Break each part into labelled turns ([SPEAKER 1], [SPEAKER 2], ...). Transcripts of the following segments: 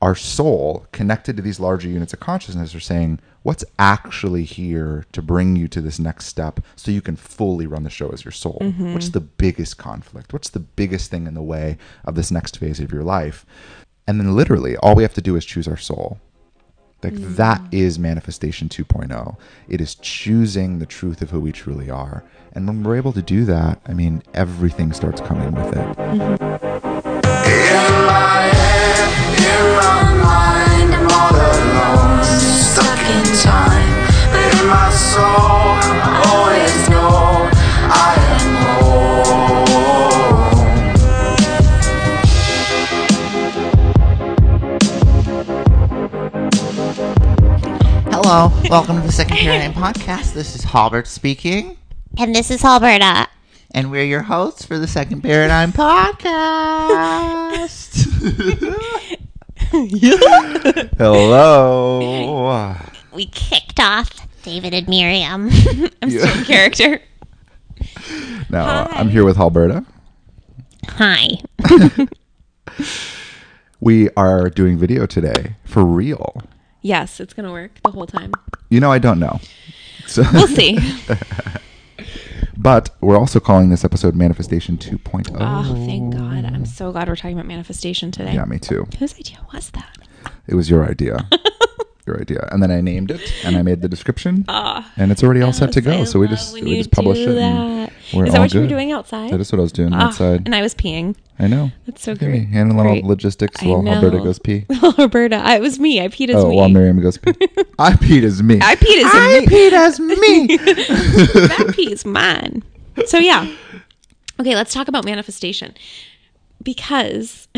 [SPEAKER 1] our soul connected to these larger units of consciousness are saying what's actually here to bring you to this next step so you can fully run the show as your soul? Mm-hmm. What's the biggest conflict? What's the biggest thing in the way of this next phase of your life? And then literally all we have to do is choose our soul. Like mm. that is manifestation 2.0 it is choosing the truth of who we truly are. And when we're able to do that i mean everything starts coming with it.
[SPEAKER 2] Mm-hmm. In
[SPEAKER 3] Hello, welcome to the Second Paradigm Podcast. This is Halbert speaking,
[SPEAKER 4] And this is Halberta.
[SPEAKER 3] and we're your hosts for the Second Paradigm Podcast.
[SPEAKER 1] hello
[SPEAKER 4] We kicked off David and Miriam.
[SPEAKER 5] I'm still in character.
[SPEAKER 1] now uh, i'm here with alberta
[SPEAKER 4] Hi.
[SPEAKER 1] we are doing video today for real
[SPEAKER 5] Yes, it's gonna work the whole time.
[SPEAKER 1] you know i don't know so,
[SPEAKER 5] We'll see.
[SPEAKER 1] But we're also calling this episode manifestation 2.0
[SPEAKER 5] oh, ah, thank God! I'm so glad we're talking about manifestation today.
[SPEAKER 1] yeah me too
[SPEAKER 5] Whose idea was that?
[SPEAKER 1] it was your idea your idea and then i named it and i made the description
[SPEAKER 5] Ah,
[SPEAKER 1] and it's already all set to go so we just we just publish it and we're
[SPEAKER 5] Is that
[SPEAKER 1] all
[SPEAKER 5] what you were
[SPEAKER 1] good.
[SPEAKER 5] doing outside?
[SPEAKER 1] that is what i was doing
[SPEAKER 5] Ah,
[SPEAKER 1] outside
[SPEAKER 5] and I was peeing.
[SPEAKER 1] i know
[SPEAKER 5] That's so
[SPEAKER 1] Look at me
[SPEAKER 5] great.
[SPEAKER 1] handling all
[SPEAKER 5] Great.
[SPEAKER 1] the logistics
[SPEAKER 5] I
[SPEAKER 1] while alberta
[SPEAKER 5] know.
[SPEAKER 1] goes pee
[SPEAKER 5] Alberta, I, it was me. I peed as
[SPEAKER 1] oh
[SPEAKER 5] me.
[SPEAKER 1] while miriam goes pee i peed as me
[SPEAKER 5] I peed as me.
[SPEAKER 1] Peed as me
[SPEAKER 5] that pee is mine. So yeah. Okay, let's talk about manifestation. Because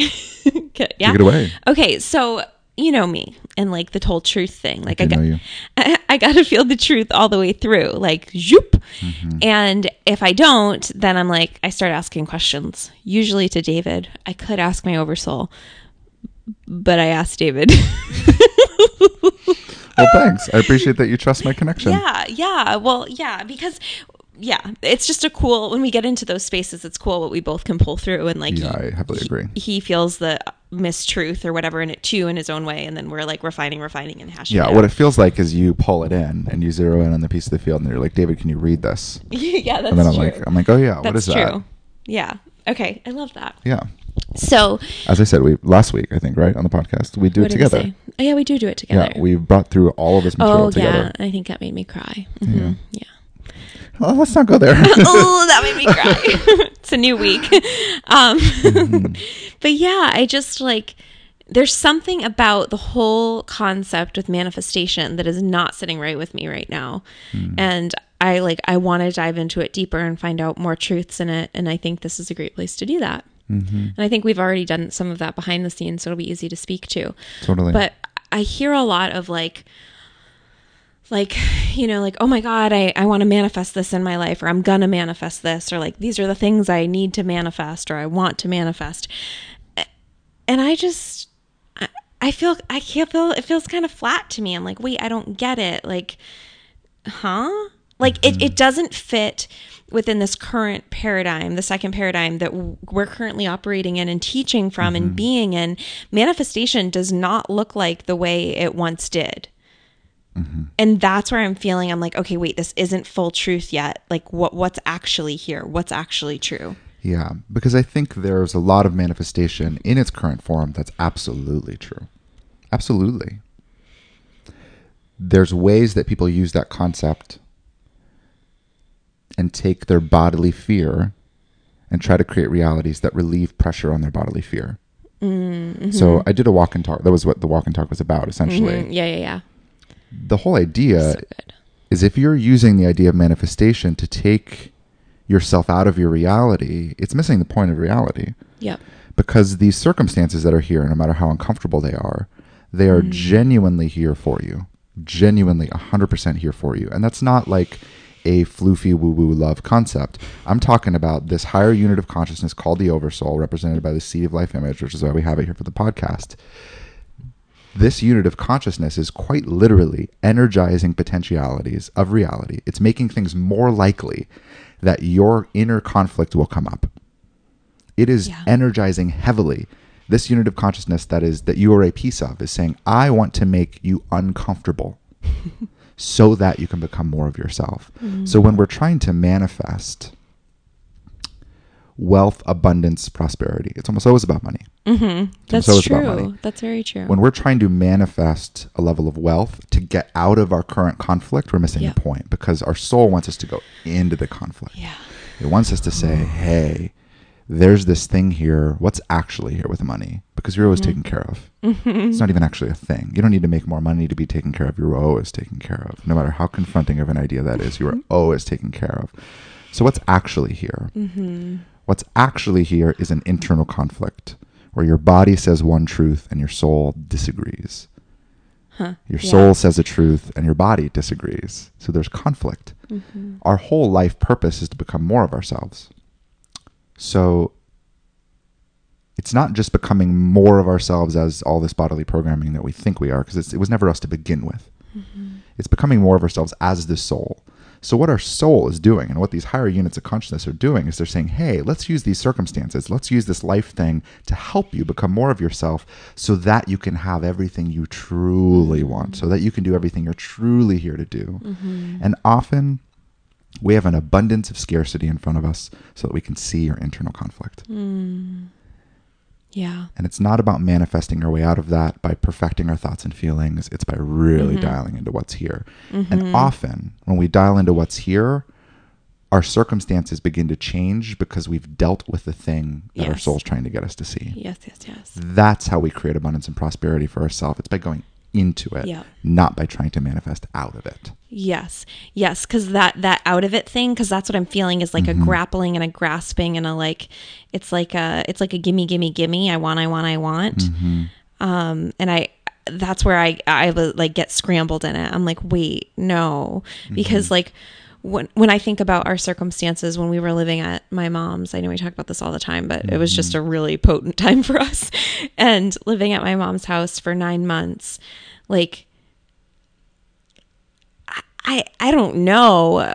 [SPEAKER 5] Okay, yeah.
[SPEAKER 1] Take it away.
[SPEAKER 5] Okay, so you know me and like the whole truth thing. Like I,
[SPEAKER 1] do
[SPEAKER 5] got, I, I, got to feel the truth all the way through. Like zoop.
[SPEAKER 1] Mm-hmm.
[SPEAKER 5] And if I don't, then I'm like I start asking questions. Usually to David. I could ask my oversoul. But I asked David.
[SPEAKER 1] well thanks i appreciate that you trust my connection
[SPEAKER 5] Yeah, yeah. Well, yeah, because yeah, it's just a cool when we get into those spaces. It's cool what we both can pull through, and like
[SPEAKER 1] Yeah, I heavily agree.
[SPEAKER 5] He feels the mistruth or whatever in it too in his own way, and then we're like refining, refining, and hashing.
[SPEAKER 1] Yeah,
[SPEAKER 5] it
[SPEAKER 1] what it feels like is you pull it in and you zero in on the piece of the field, and you're like, David, can you read this?
[SPEAKER 5] yeah, that's
[SPEAKER 1] And then I'm
[SPEAKER 5] true.
[SPEAKER 1] like, I'm like, oh yeah, what
[SPEAKER 5] that's
[SPEAKER 1] is
[SPEAKER 5] true.
[SPEAKER 1] that?
[SPEAKER 5] Yeah. Okay, I love that.
[SPEAKER 1] Yeah.
[SPEAKER 5] So
[SPEAKER 1] As I said, we last week I think right on the podcast we do it together.
[SPEAKER 5] Oh yeah, we do do it together.
[SPEAKER 1] Yeah, we brought through all of this material
[SPEAKER 5] Oh
[SPEAKER 1] together.
[SPEAKER 5] yeah, I think that made me cry. Mhm, yeah.
[SPEAKER 1] Well, let's not go there.
[SPEAKER 5] oh, that made me cry. it's a new week. Um, mm-hmm. but yeah, I just like, there's something about the whole concept with manifestation that is not sitting right with me right now. Mm. And I like, I want to dive into it deeper and find out more truths in it. And I think this is a great place to do that. Mm-hmm. And I think we've already done some of that behind the scenes, so it'll be easy to speak to.
[SPEAKER 1] totally.
[SPEAKER 5] But I hear a lot of like, like, you know, like, oh my God, I, I want to manifest this in my life, or I'm to manifest this, or like, these are the things I need to manifest, or I want to manifest. And I just, I, I feel, I can't feel, it feels kind of flat to me. I'm like, wait, I don't get it. Like, huh? Like, it, mm-hmm. it doesn't fit within this current paradigm, the second paradigm that we're currently operating in and teaching from and mm-hmm. being in. Manifestation does not look like the way it once did. And that's where I'm feeling I'm like, okay, wait, this isn't full truth yet. Like what what's actually here? What's actually true?
[SPEAKER 1] yeah, because I think there's a lot of manifestation in its current form that's absolutely true. Absolutely. There's ways that people use that concept and take their bodily fear and try to create realities that relieve pressure on their bodily fear.
[SPEAKER 5] Mm-hmm.
[SPEAKER 1] So I did a walk and talk. That was what the walk and talk was about, essentially.
[SPEAKER 5] Mm, yeah, yeah, yeah.
[SPEAKER 1] The whole idea
[SPEAKER 5] So
[SPEAKER 1] is if you're using the idea of manifestation to take yourself out of your reality, it's missing the point of reality.
[SPEAKER 5] Yep.
[SPEAKER 1] Because these circumstances that are here, no matter how uncomfortable they are, they are mm. genuinely here for you. Genuinely 100% here for you. And that's not like a floofy woo woo love concept. I'm talking about this higher unit of consciousness called the oversoul, represented by the seed of life image, which is why we have it here for the podcast this unit of consciousness is quite literally energizing potentialities of reality. It's making things more likely that your inner conflict will come up. It is
[SPEAKER 5] Yeah.
[SPEAKER 1] energizing heavily This unit of consciousness that is that you are a piece of is saying, I want to make you uncomfortable so that you can become more of yourself. Mm-hmm. So when we're trying to manifest wealth, abundance, prosperity, it's almost always about money.
[SPEAKER 5] Mm-hmm. That's
[SPEAKER 1] money.
[SPEAKER 5] true. That's very true.
[SPEAKER 1] When we're trying to manifest a level of wealth to get out of our current conflict, we're missing
[SPEAKER 5] Yeah.
[SPEAKER 1] the point because our soul wants us to go into the conflict.
[SPEAKER 5] yeah.
[SPEAKER 1] It wants us to say, hey, there's this thing here. What's actually here with money? Because you're always mm-hmm. taken care of. Mm-hmm. It's not even actually a thing. You don't need to make more money to be taken care of. You're always taken care of. No matter how confronting of an idea that is, you are always taken care of. So, what's actually here? Mm-hmm. What's actually here is an internal conflict where your body says one truth and your soul disagrees.
[SPEAKER 5] Huh.
[SPEAKER 1] Your
[SPEAKER 5] Yeah.
[SPEAKER 1] soul says a truth and your body disagrees. So there's conflict.
[SPEAKER 5] Mm-hmm.
[SPEAKER 1] Our whole life purpose is to become more of ourselves. So it's not just becoming more of ourselves as all this bodily programming that we think we are, because it was never us to begin with. It's becoming more of ourselves as the soul. So, what our soul is doing and what these higher units of consciousness are doing is they're saying, hey, let's use these circumstances, let's use this life thing to help you become more of yourself so that you can have everything you truly mm-hmm. want, so that you can do everything you're truly here to do. Mm-hmm. And often, we have an abundance of scarcity in front of us so that we can see our internal conflict. Mm.
[SPEAKER 5] Yeah.
[SPEAKER 1] And it's not about manifesting our way out of that by perfecting our thoughts and feelings. It's by really mm-hmm. dialing into what's here. And mm-hmm. often, when we dial into what's here, our circumstances begin to change because we've dealt with the thing that our
[SPEAKER 5] Yes.
[SPEAKER 1] soul's trying to get us to see.
[SPEAKER 5] Yes. Yes. Yes.
[SPEAKER 1] That's how we create abundance and prosperity for ourselves. It's by going into it,
[SPEAKER 5] Yeah.
[SPEAKER 1] not by trying to manifest out of it.
[SPEAKER 5] Yes. Yes. Cause that, that out of it thing, cause that's what I'm feeling is like
[SPEAKER 1] Mm-hmm.
[SPEAKER 5] a grappling and a grasping and a like, it's like a, it's like a gimme, gimme, gimme. I want, I want, I want.
[SPEAKER 1] Mm-hmm.
[SPEAKER 5] Um, and I, that's where I, I like get scrambled in it. I'm like, wait, no, because like, when, when I think about our circumstances when we were living at my mom's, I know we talk about this all the time, but it was just a really potent time for us. And living at my mom's house for nine months, like I I don't know.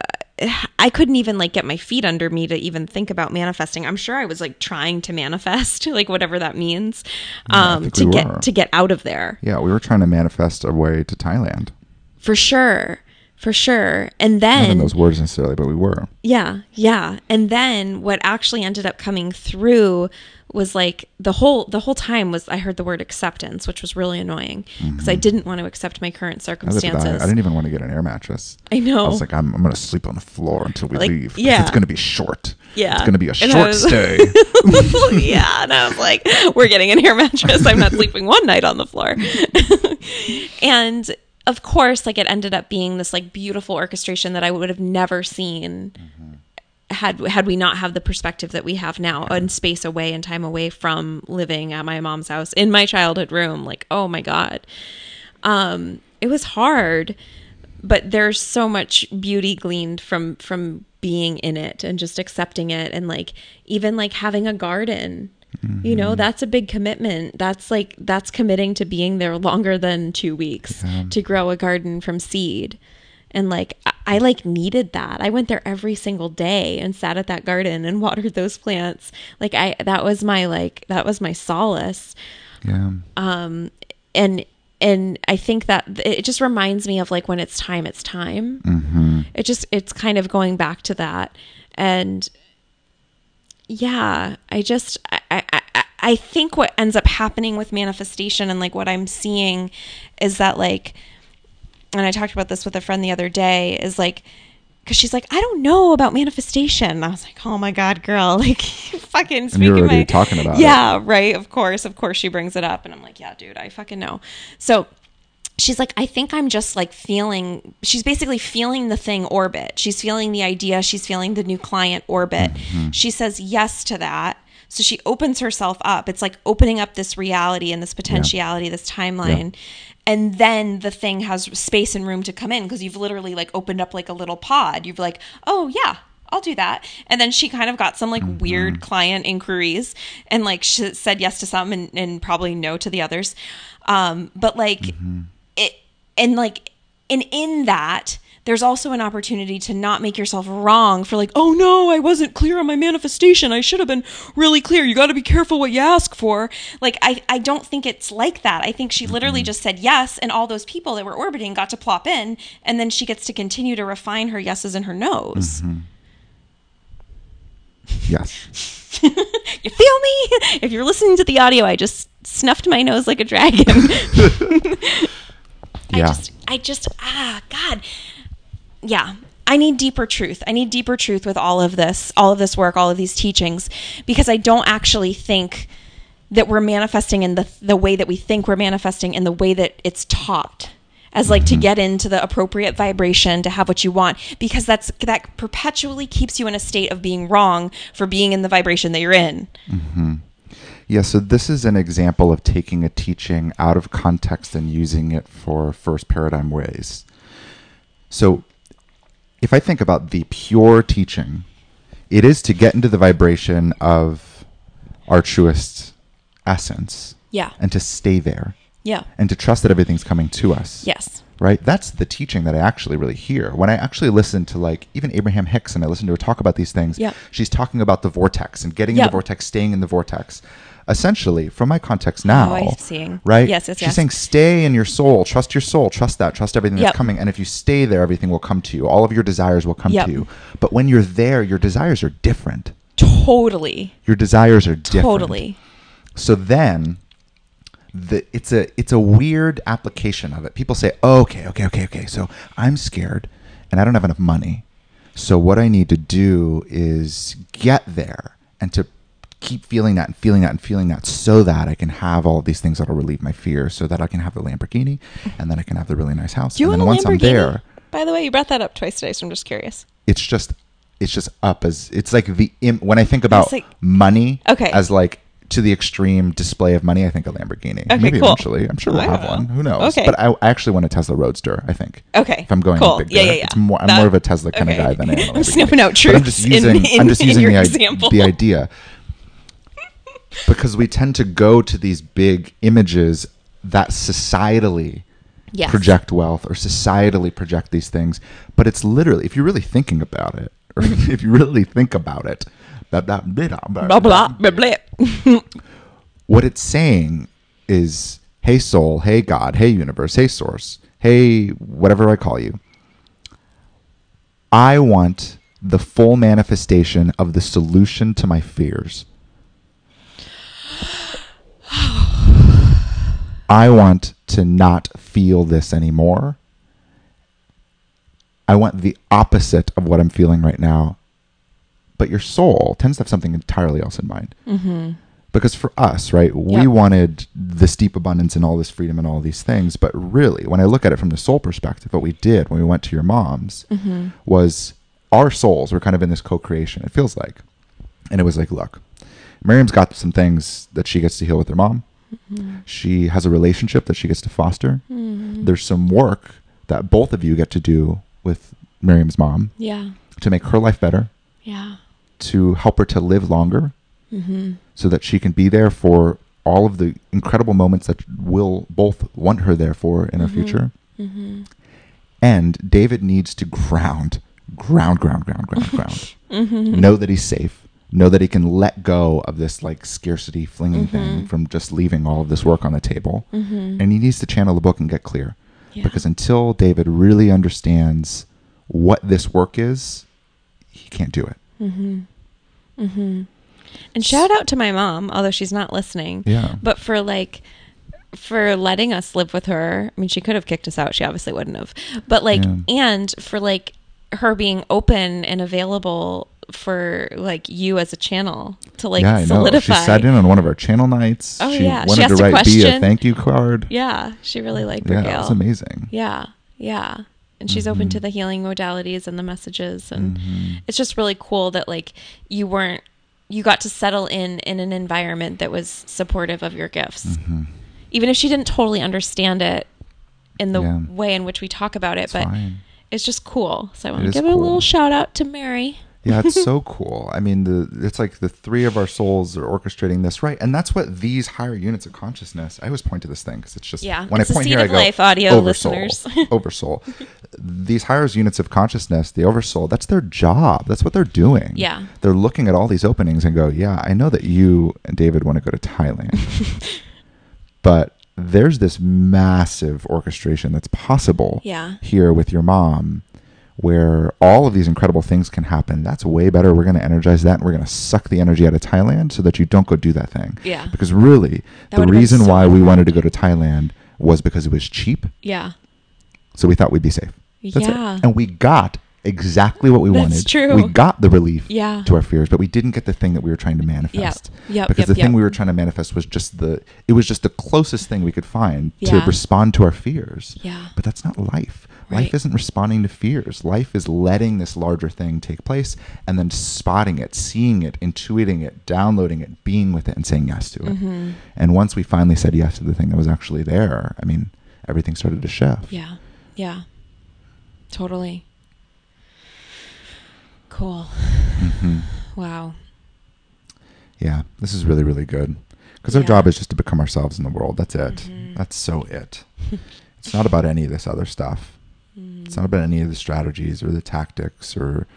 [SPEAKER 5] I couldn't even like get my feet under me to even think about manifesting. I'm sure I was like trying to manifest, like whatever that means, um,
[SPEAKER 1] think
[SPEAKER 5] to
[SPEAKER 1] we
[SPEAKER 5] get
[SPEAKER 1] were.
[SPEAKER 5] to get out of there
[SPEAKER 1] Yeah, we were trying to manifest a way to Thailand.
[SPEAKER 5] for sure, for sure. And
[SPEAKER 1] Not in
[SPEAKER 5] then
[SPEAKER 1] those words necessarily, but we were.
[SPEAKER 5] Yeah, yeah. And then what actually ended up coming through was like the whole the whole time was I heard the word acceptance, which was really annoying because I mm-hmm. didn't want to accept my current
[SPEAKER 1] did I.
[SPEAKER 5] circumstances.
[SPEAKER 1] I didn't even want to get an air mattress.
[SPEAKER 5] I know.
[SPEAKER 1] I was like, I'm, I'm going to sleep on the floor until we
[SPEAKER 5] Like,
[SPEAKER 1] leave.
[SPEAKER 5] yeah.
[SPEAKER 1] It's going to be short.
[SPEAKER 5] Yeah.
[SPEAKER 1] It's going to be a
[SPEAKER 5] And
[SPEAKER 1] short
[SPEAKER 5] was-
[SPEAKER 1] stay.
[SPEAKER 5] yeah, and I was like, we're getting an air mattress. I'm not sleeping one night on the floor. and of course, like it ended up being this like beautiful orchestration that I would have never seen had had we not have the perspective that we have now and space away and time away from living at my mom's house in my childhood room. Like, oh my God. Um, it was hard, but there's so much beauty gleaned from from being in it and just accepting it and like even like having a garden. You know, that's a big commitment. That's like that's committing to being there longer than 2 weeks to grow a garden from seed. And like I, I like needed that. I went there every single day and sat at that garden and watered those plants. Like I that was my like that was my solace
[SPEAKER 1] yeah.
[SPEAKER 5] Um, and and I think that it just reminds me of like when it's time, it's time. Mm-hmm. It just it's kind of going back to that, and yeah, I just I, I I I think what ends up happening with manifestation and like what I'm seeing is that like, and I talked about this with a friend the other day is like. Cause she's like, I don't know about manifestation. And I was like, oh my god, girl, like, fucking speaking
[SPEAKER 1] you're already
[SPEAKER 5] my
[SPEAKER 1] talking about it.
[SPEAKER 5] yeah, right. Of course, of course, she brings it up, and I'm like, yeah, dude, I fucking know. So she's like, I think I'm just like feeling. She's basically feeling the thing orbit. She's feeling the idea. She's feeling the new client orbit.
[SPEAKER 1] Mm-hmm.
[SPEAKER 5] She says yes to that. So she opens herself up. It's like opening up this reality and this potentiality, this timeline. And then the thing has space and room to come in because you've literally like opened up like a little pod. You've like, oh yeah, I'll do that. And then she kind of got some like
[SPEAKER 1] Mm-hmm.
[SPEAKER 5] weird client inquiries and like she said yes to some and, and probably no to the others. Um, but like
[SPEAKER 1] Mm-hmm.
[SPEAKER 5] It, and like, and in that, there's also an opportunity to not make yourself wrong for like, oh no, I wasn't clear on my manifestation. I should have been really clear. You got to be careful what you ask for. Like, I, I don't think it's like that. I think she mm-hmm. literally just said yes, and all those people that were orbiting got to plop in, and then she gets to continue to refine her yeses and her nos. Mm-hmm.
[SPEAKER 1] Yes.
[SPEAKER 5] You feel me? If you're listening to the audio, I just snuffed my nose like a dragon. I
[SPEAKER 1] Yeah.
[SPEAKER 5] just, I just, ah, God. Yeah. I need deeper truth. I need deeper truth with all of this, all of this work, all of these teachings, because I don't actually think that we're manifesting in the the way that we think we're manifesting in the way that it's taught as like to get into the appropriate vibration to have what you want because that's that perpetually keeps you in a state of being wrong for being in the vibration that you're in.
[SPEAKER 1] Yeah, so this is an example of taking a teaching out of context and using it for first paradigm ways. So if I think about the pure teaching, it is to get into the vibration of our truest essence
[SPEAKER 5] Yeah.
[SPEAKER 1] and to stay there
[SPEAKER 5] Yeah.
[SPEAKER 1] and to trust that everything's coming to us.
[SPEAKER 5] Yes.
[SPEAKER 1] Right? That's the teaching that I actually really hear. When I actually listen to like even Abraham Hicks and I listen to her talk about these things,
[SPEAKER 5] Yeah.
[SPEAKER 1] she's talking about the vortex and getting in the vortex, staying in the vortex. Essentially, from my context now,
[SPEAKER 5] Oh, I'm seeing.
[SPEAKER 1] right?
[SPEAKER 5] Yes, yes,
[SPEAKER 1] She's
[SPEAKER 5] yes.
[SPEAKER 1] saying stay in your soul, trust your soul, trust that, trust everything
[SPEAKER 5] Yep.
[SPEAKER 1] that's coming. And if you stay there, everything will come to you. All of your desires will come
[SPEAKER 5] Yep.
[SPEAKER 1] to you. But when you're there, your desires are different.
[SPEAKER 5] Totally.
[SPEAKER 1] Your desires are different.
[SPEAKER 5] Totally.
[SPEAKER 1] So then the it's a it's a weird application of it. People say, oh, "Okay, okay, okay, okay. So I'm scared and I don't have enough money. So what I need to do is get there and to keep feeling that and feeling that and feeling that so that I can have all these things that'll relieve my fear so that I can have the Lamborghini and then I can have the really nice house.
[SPEAKER 5] You
[SPEAKER 1] and then
[SPEAKER 5] a
[SPEAKER 1] once
[SPEAKER 5] Lamborghini?
[SPEAKER 1] I'm there,
[SPEAKER 5] By the way, you brought that up twice today, so I'm just curious.
[SPEAKER 1] it's just it's just up as it's like the Im- when I think about
[SPEAKER 5] like-
[SPEAKER 1] money
[SPEAKER 5] Okay.
[SPEAKER 1] as like to the extreme display of money, I think a Lamborghini.
[SPEAKER 5] Okay,
[SPEAKER 1] Maybe
[SPEAKER 5] cool.
[SPEAKER 1] eventually. I'm sure we'll have
[SPEAKER 5] don't
[SPEAKER 1] one. Who knows?
[SPEAKER 5] Okay.
[SPEAKER 1] But I, I actually want a Tesla Roadster. I think.
[SPEAKER 5] Okay,
[SPEAKER 1] If I'm going
[SPEAKER 5] cool.
[SPEAKER 1] big
[SPEAKER 5] Yeah, yeah, yeah.
[SPEAKER 1] It's more. I'm
[SPEAKER 5] That-
[SPEAKER 1] more of a Tesla kind
[SPEAKER 5] okay.
[SPEAKER 1] of guy than I am.
[SPEAKER 5] I'm sniffing out
[SPEAKER 1] But I'm just
[SPEAKER 5] truths in-
[SPEAKER 1] using. I'm
[SPEAKER 5] in-
[SPEAKER 1] just
[SPEAKER 5] in
[SPEAKER 1] using the,
[SPEAKER 5] example.
[SPEAKER 1] the idea because we tend to go to these big images that societally
[SPEAKER 5] Yes.
[SPEAKER 1] project wealth or societally project these things but it's literally if you're really thinking about it or if you really think about it blah, blah, Blah blah
[SPEAKER 5] blah blah.
[SPEAKER 1] what it's saying is hey soul hey god hey universe hey source hey whatever i call you i want the full manifestation of the solution to my fears i want to not feel this anymore. I want the opposite of what i'm feeling right now. But your soul tends to have something entirely else in mind. Mm-hmm. Because for us right we
[SPEAKER 5] Yep.
[SPEAKER 1] wanted this deep abundance and all this freedom and all these things. But really when i look at it from the soul perspective what we did when we went to your mom's mm-hmm. was our souls were kind of in this co-creation it feels like. And it was like look miriam's got some things that she gets to heal with her mom she has a relationship that she gets to foster mm-hmm. there's some work that both of you get to do with miriam's mom
[SPEAKER 5] Yeah.
[SPEAKER 1] to make her life better
[SPEAKER 5] Yeah.
[SPEAKER 1] to help her to live longer mm-hmm. so that she can be there for all of the incredible moments that we'll both want her there for in her mm-hmm. future. And David needs to ground, ground, ground, ground, ground, ground. Know that he's safe. Know that he can let go of this like scarcity flinging thing mm-hmm. from just leaving all of this work on the table. Mm-hmm. And he needs to channel the book and get clear.
[SPEAKER 5] Yeah.
[SPEAKER 1] Because until David really understands what this work is, he can't do it. Mm-hmm.
[SPEAKER 5] And shout out to my mom, although she's not listening.
[SPEAKER 1] Yeah.
[SPEAKER 5] But for like for letting us live with her. I mean, she could have kicked us out. She obviously wouldn't have. But like
[SPEAKER 1] Yeah.
[SPEAKER 5] and for like her being open and available for like you as a channel to like
[SPEAKER 1] yeah, I know. She
[SPEAKER 5] solidify.
[SPEAKER 1] sat in on one of our channel nights.
[SPEAKER 5] Oh,
[SPEAKER 1] she
[SPEAKER 5] yeah. She
[SPEAKER 1] wanted
[SPEAKER 5] asked
[SPEAKER 1] to
[SPEAKER 5] a
[SPEAKER 1] write B a
[SPEAKER 5] question.
[SPEAKER 1] thank you card.
[SPEAKER 5] Yeah, she really liked
[SPEAKER 1] Yeah,
[SPEAKER 5] Brigail.
[SPEAKER 1] it was amazing.
[SPEAKER 5] Yeah, yeah. And she's open to mm-hmm. the healing modalities and the messages and mm-hmm. it's just really cool that like you weren't you got to settle in in an environment that was supportive of your gifts. Mm-hmm. Even if she didn't totally understand it in the
[SPEAKER 1] Yeah.
[SPEAKER 5] way in which we talk about it,
[SPEAKER 1] It's
[SPEAKER 5] but
[SPEAKER 1] fine.
[SPEAKER 5] it's just cool. So I want to give a little shout out to Mary.
[SPEAKER 1] Yeah, it's so cool. I mean, the it's like the three of our souls are orchestrating this, right? And that's what these higher units of consciousness. I always point to this thing because it's just
[SPEAKER 5] Yeah,
[SPEAKER 1] When
[SPEAKER 5] it's
[SPEAKER 1] I point here, I go
[SPEAKER 5] life, audio
[SPEAKER 1] oversoul,
[SPEAKER 5] listeners.
[SPEAKER 1] oversoul. These higher units of consciousness, the oversoul, that's their job. That's what they're doing.
[SPEAKER 5] Yeah.
[SPEAKER 1] they're looking at all these openings and go, "Yeah, I know that you and David want to go to Thailand, but there's this massive orchestration that's possible
[SPEAKER 5] Yeah.
[SPEAKER 1] here with your mom where all of these incredible things can happen. That's way better. We're going to energize that and we're going to suck the energy out of Thailand so that you don't go do that thing.
[SPEAKER 5] Yeah.
[SPEAKER 1] Because really,
[SPEAKER 5] That
[SPEAKER 1] the reason
[SPEAKER 5] so
[SPEAKER 1] why we wanted to go to Thailand was because it was cheap.
[SPEAKER 5] Yeah.
[SPEAKER 1] So we thought we'd be safe. That's
[SPEAKER 5] Yeah.
[SPEAKER 1] it. And we got exactly what we
[SPEAKER 5] That's
[SPEAKER 1] wanted.
[SPEAKER 5] true.
[SPEAKER 1] We got the relief
[SPEAKER 5] Yeah.
[SPEAKER 1] to our fears, but we didn't get the thing that we were trying to manifest.
[SPEAKER 5] Yep,
[SPEAKER 1] Because
[SPEAKER 5] yep,
[SPEAKER 1] the thing we were trying to manifest was just the it was just the closest thing we could find
[SPEAKER 5] Yeah.
[SPEAKER 1] to respond to our fears.
[SPEAKER 5] Yeah.
[SPEAKER 1] But that's not life.
[SPEAKER 5] Right.
[SPEAKER 1] Life isn't responding to fears. Life is letting this larger thing take place and then spotting it, seeing it, intuiting it, downloading it, being with it, and saying yes to it.
[SPEAKER 5] Mm-hmm.
[SPEAKER 1] And once we finally said yes to the thing that was actually there, I mean, everything started to shift.
[SPEAKER 5] Yeah. Yeah. Totally. Cool.
[SPEAKER 1] hmm
[SPEAKER 5] Wow.
[SPEAKER 1] Yeah, this is really, really good. Because our
[SPEAKER 5] Yeah.
[SPEAKER 1] job is just to become ourselves in the world. That's it.
[SPEAKER 5] Mhm.
[SPEAKER 1] That's so it. it's not about any of this other stuff. It's not about any of the strategies or the tactics or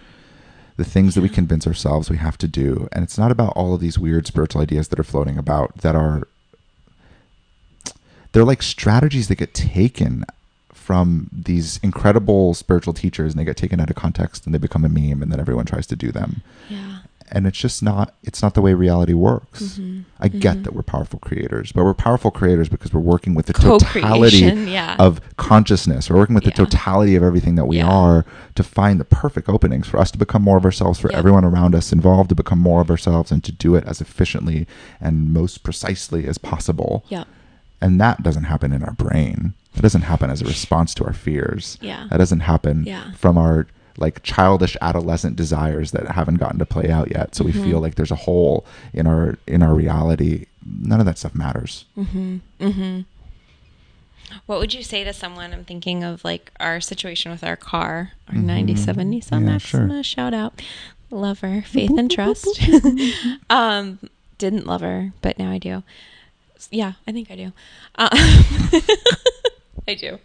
[SPEAKER 1] the things that we convince ourselves we have to do. And it's not about all of these weird spiritual ideas that are floating about that are they're like strategies that get taken from these incredible spiritual teachers and they get taken out of context and they become a meme and then everyone tries to do them
[SPEAKER 5] Yeah.
[SPEAKER 1] And it's just not it's not the way reality works
[SPEAKER 5] Mhm.
[SPEAKER 1] i get
[SPEAKER 5] Mhm.
[SPEAKER 1] that we're powerful creators but we're powerful creators because we're working with the totality
[SPEAKER 5] yeah.
[SPEAKER 1] of consciousness we're working with the
[SPEAKER 5] Yeah.
[SPEAKER 1] totality of everything that we
[SPEAKER 5] Yeah.
[SPEAKER 1] are to find the perfect openings for us to become more of ourselves for
[SPEAKER 5] Yep.
[SPEAKER 1] everyone around us involved to become more of ourselves and to do it as efficiently and most precisely as possible
[SPEAKER 5] Yeah.
[SPEAKER 1] and that doesn't happen in our brain that doesn't happen as a response to our fears
[SPEAKER 5] Yeah.
[SPEAKER 1] that doesn't happen
[SPEAKER 5] Yeah.
[SPEAKER 1] from our like childish adolescent desires that haven't gotten to play out yet so we
[SPEAKER 5] Mhm.
[SPEAKER 1] feel like there's a hole in our in our reality none of that stuff matters
[SPEAKER 5] Mm-hmm. Mm-hmm. What would you say to someone? I'm thinking of like our situation with our car, our
[SPEAKER 1] Mhm.
[SPEAKER 5] 97 Nissan
[SPEAKER 1] Yeah,
[SPEAKER 5] Maxima.
[SPEAKER 1] sure.
[SPEAKER 5] Shout out, love her, faith and trust. um, didn't love her, but now I do. Yeah, I think I do. Uh, I do.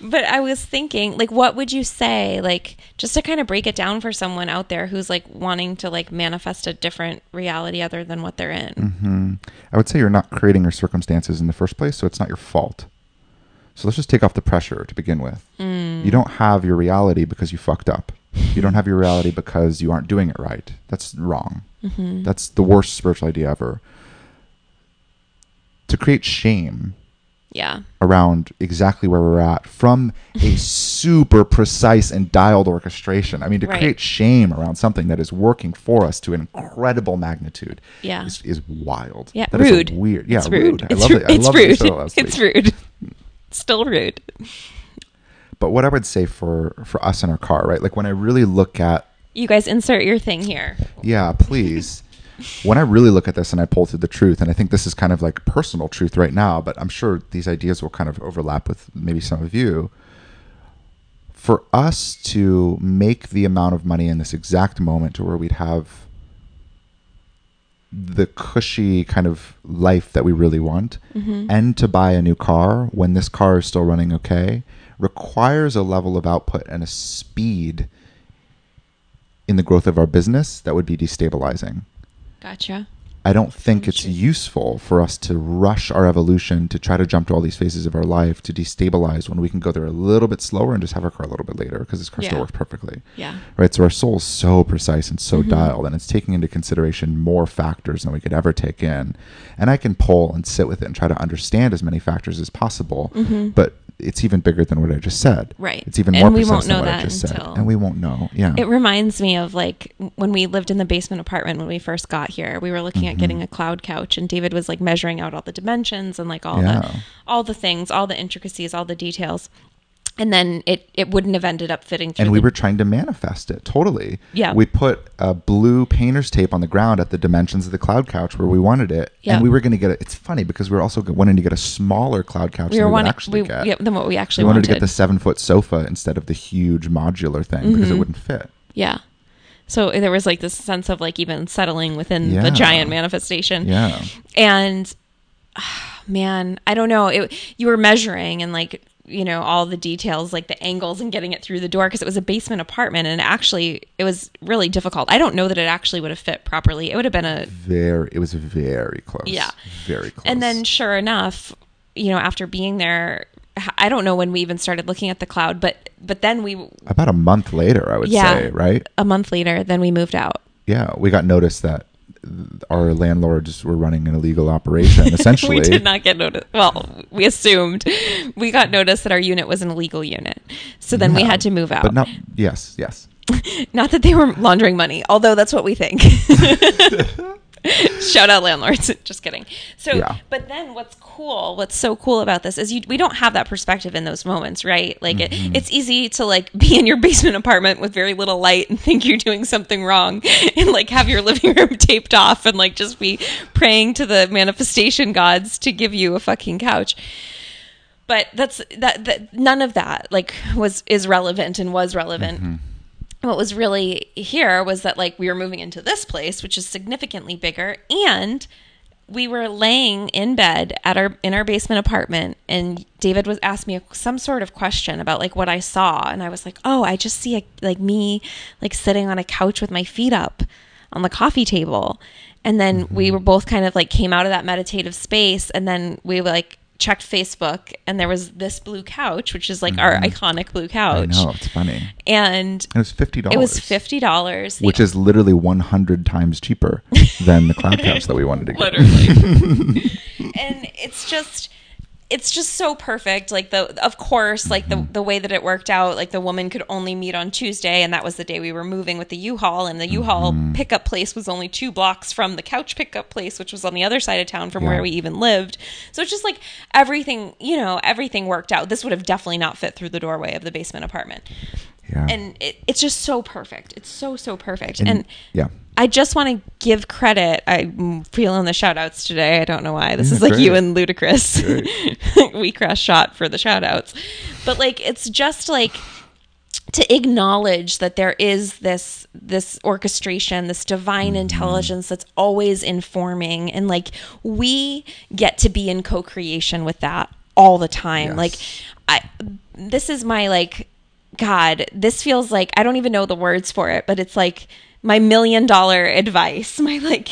[SPEAKER 5] But I was thinking, like, what would you say, like, just to kind of break it down for someone out there who's like wanting to like manifest a different reality other than what they're in?
[SPEAKER 1] hmm i would say you're not creating your circumstances in the first place so it's not your fault so let's just take off the pressure to begin with
[SPEAKER 5] Mm.
[SPEAKER 1] you don't have your reality because you fucked up you don't have your reality because you aren't doing it right that's wrong
[SPEAKER 5] Mhm.
[SPEAKER 1] that's the worst spiritual idea ever to create shame
[SPEAKER 5] Yeah.
[SPEAKER 1] around exactly where we're at from a super precise and dialed orchestration. I mean, to
[SPEAKER 5] Right.
[SPEAKER 1] create shame around something that is working for us to an incredible magnitude
[SPEAKER 5] Yeah.
[SPEAKER 1] is, is wild.
[SPEAKER 5] Yeah,
[SPEAKER 1] That
[SPEAKER 5] rude.
[SPEAKER 1] weird. Yeah,
[SPEAKER 5] it's rude.
[SPEAKER 1] I
[SPEAKER 5] It's,
[SPEAKER 1] love
[SPEAKER 5] ru-
[SPEAKER 1] it. I
[SPEAKER 5] it's
[SPEAKER 1] love
[SPEAKER 5] rude.
[SPEAKER 1] said it last
[SPEAKER 5] It's
[SPEAKER 1] week.
[SPEAKER 5] rude. Still rude.
[SPEAKER 1] But what I would say for for us in our car, right? Like when I really look at
[SPEAKER 5] You guys insert your thing here.
[SPEAKER 1] Yeah, please. When I really look at this and I pull through the truth, and I think this is kind of like personal truth right now, but I'm sure these ideas will kind of overlap with maybe some of you. For us to make the amount of money in this exact moment to where we'd have the cushy kind of life that we really want mm-hmm. and to buy a new car when this car is still running okay requires a level of output and a speed in the growth of our business that would be destabilizing.
[SPEAKER 5] Gotcha.
[SPEAKER 1] I don't think it's useful for us to rush our evolution to try to jump to all these phases of our life to destabilize when we can go there a little bit slower and just have our car a little bit later because this car
[SPEAKER 5] Yeah.
[SPEAKER 1] still works perfectly.
[SPEAKER 5] Yeah.
[SPEAKER 1] Right. So our soul's so precise and so
[SPEAKER 5] Mhm.
[SPEAKER 1] dialed, and it's taking into consideration more factors than we could ever take in. And I can pull and sit with it and try to understand as many factors as possible.
[SPEAKER 5] Mhm.
[SPEAKER 1] But it's even bigger than what I just said.
[SPEAKER 5] Right.
[SPEAKER 1] It's even
[SPEAKER 5] And
[SPEAKER 1] more
[SPEAKER 5] we
[SPEAKER 1] precise
[SPEAKER 5] won't
[SPEAKER 1] than
[SPEAKER 5] know
[SPEAKER 1] what I
[SPEAKER 5] that
[SPEAKER 1] just said. And we won't know. Yeah.
[SPEAKER 5] It reminds me of like when we lived in the basement apartment when we first got here. We were looking at
[SPEAKER 1] Mhm.
[SPEAKER 5] getting a cloud couch, and David was like measuring out all the dimensions and like all
[SPEAKER 1] Yeah.
[SPEAKER 5] the all the things, all the intricacies, all the details. And then it it wouldn't have ended up fitting through.
[SPEAKER 1] and we
[SPEAKER 5] the-
[SPEAKER 1] were trying to manifest it totally.
[SPEAKER 5] Yeah.
[SPEAKER 1] We put a blue painter's tape on the ground at the dimensions of the cloud couch where we wanted it,
[SPEAKER 5] Yeah.
[SPEAKER 1] and we were going to get it. It's funny because we were also wanting to get a smaller cloud couch
[SPEAKER 5] we
[SPEAKER 1] than
[SPEAKER 5] were
[SPEAKER 1] we actually
[SPEAKER 5] we,
[SPEAKER 1] get.
[SPEAKER 5] yeah, than what we actually
[SPEAKER 1] we wanted,
[SPEAKER 5] wanted.
[SPEAKER 1] to get the seven foot sofa instead of the huge modular thing because it
[SPEAKER 5] Mhm.
[SPEAKER 1] wouldn't fit.
[SPEAKER 5] Yeah. So there was like this sense of like even settling within
[SPEAKER 1] Yeah.
[SPEAKER 5] the giant manifestation.
[SPEAKER 1] Yeah.
[SPEAKER 5] And ah, man, I don't know. It you were measuring and like you know all the details like the angles and getting it through the door because it was a basement apartment and actually it was really difficult. I don't know that it actually would have fit properly. It would have been a
[SPEAKER 1] Very. It was very close.
[SPEAKER 5] Yeah.
[SPEAKER 1] Very close.
[SPEAKER 5] and then sure enough, you know, after being there I don't know when we even started looking at the cloud, but but then we
[SPEAKER 1] about a month later, I would
[SPEAKER 5] Yeah.
[SPEAKER 1] say, right?
[SPEAKER 5] a month later then we moved out.
[SPEAKER 1] Yeah, we got notice that our landlords were running an illegal operation. Essentially,
[SPEAKER 5] we did not get notice. Well, we assumed we got notice that our unit was an illegal unit. So then we had to move out.
[SPEAKER 1] But not. Yes. Yes.
[SPEAKER 5] Not that they were laundering money, although that's what we think. Shout out landlords. Just kidding. So,
[SPEAKER 1] Yeah.
[SPEAKER 5] but then what's cool, what's so cool about this is you, we don't have that perspective in those moments, right? Like it, mm-hmm. it's easy to like be in your basement apartment with very little light and think you're doing something wrong and like have your living room taped off and like just be praying to the manifestation gods to give you a fucking couch but that's that, that none of that like was is relevant and was relevant mm-hmm. What was really here was that like we were moving into this place which is significantly bigger and we were laying in bed at our in our basement apartment and david was asked me some sort of question about like what i saw and i was like oh i just see a, like me like sitting on a couch with my feet up on the coffee table. And then we mm-hmm. were both kind of like came out of that meditative space and then we like checked facebook and there was this blue couch which is like our mm-hmm. iconic blue couch.
[SPEAKER 1] I know it's funny.
[SPEAKER 5] and
[SPEAKER 1] It was fifty dollars.
[SPEAKER 5] it was fifty dollars
[SPEAKER 1] which is literally one hundred times cheaper than the cloud couch that we wanted to get.
[SPEAKER 5] literally and it's just it's just so perfect. Like the of course like the the way that it worked out like the woman could only meet on Tuesday and that was the day we were moving with the U-Haul and the U-Haul mm-hmm. pickup place was only 2 blocks from the couch pickup place which was on the other side of town from
[SPEAKER 1] Yeah.
[SPEAKER 5] where we even lived. So it's just like everything you know everything worked out. This would have definitely not fit through the doorway of the basement apartment.
[SPEAKER 1] Yeah.
[SPEAKER 5] and it, it's just so perfect. It's so so perfect.
[SPEAKER 1] And-
[SPEAKER 5] and
[SPEAKER 1] yeah.
[SPEAKER 5] I just want to give credit. I'm feeling the shout outs today. I don't know why. This
[SPEAKER 1] Yeah,
[SPEAKER 5] is like you and Ludacris. we crash shot for the shout outs. But like it's just like to acknowledge that there is this this orchestration, this divine mm-hmm. intelligence that's always informing and like we get to be in co-creation with that all the time.
[SPEAKER 1] Yes.
[SPEAKER 5] Like I this is my like God, this feels like I don't even know the words for it, but it's like my million dollar advice, my like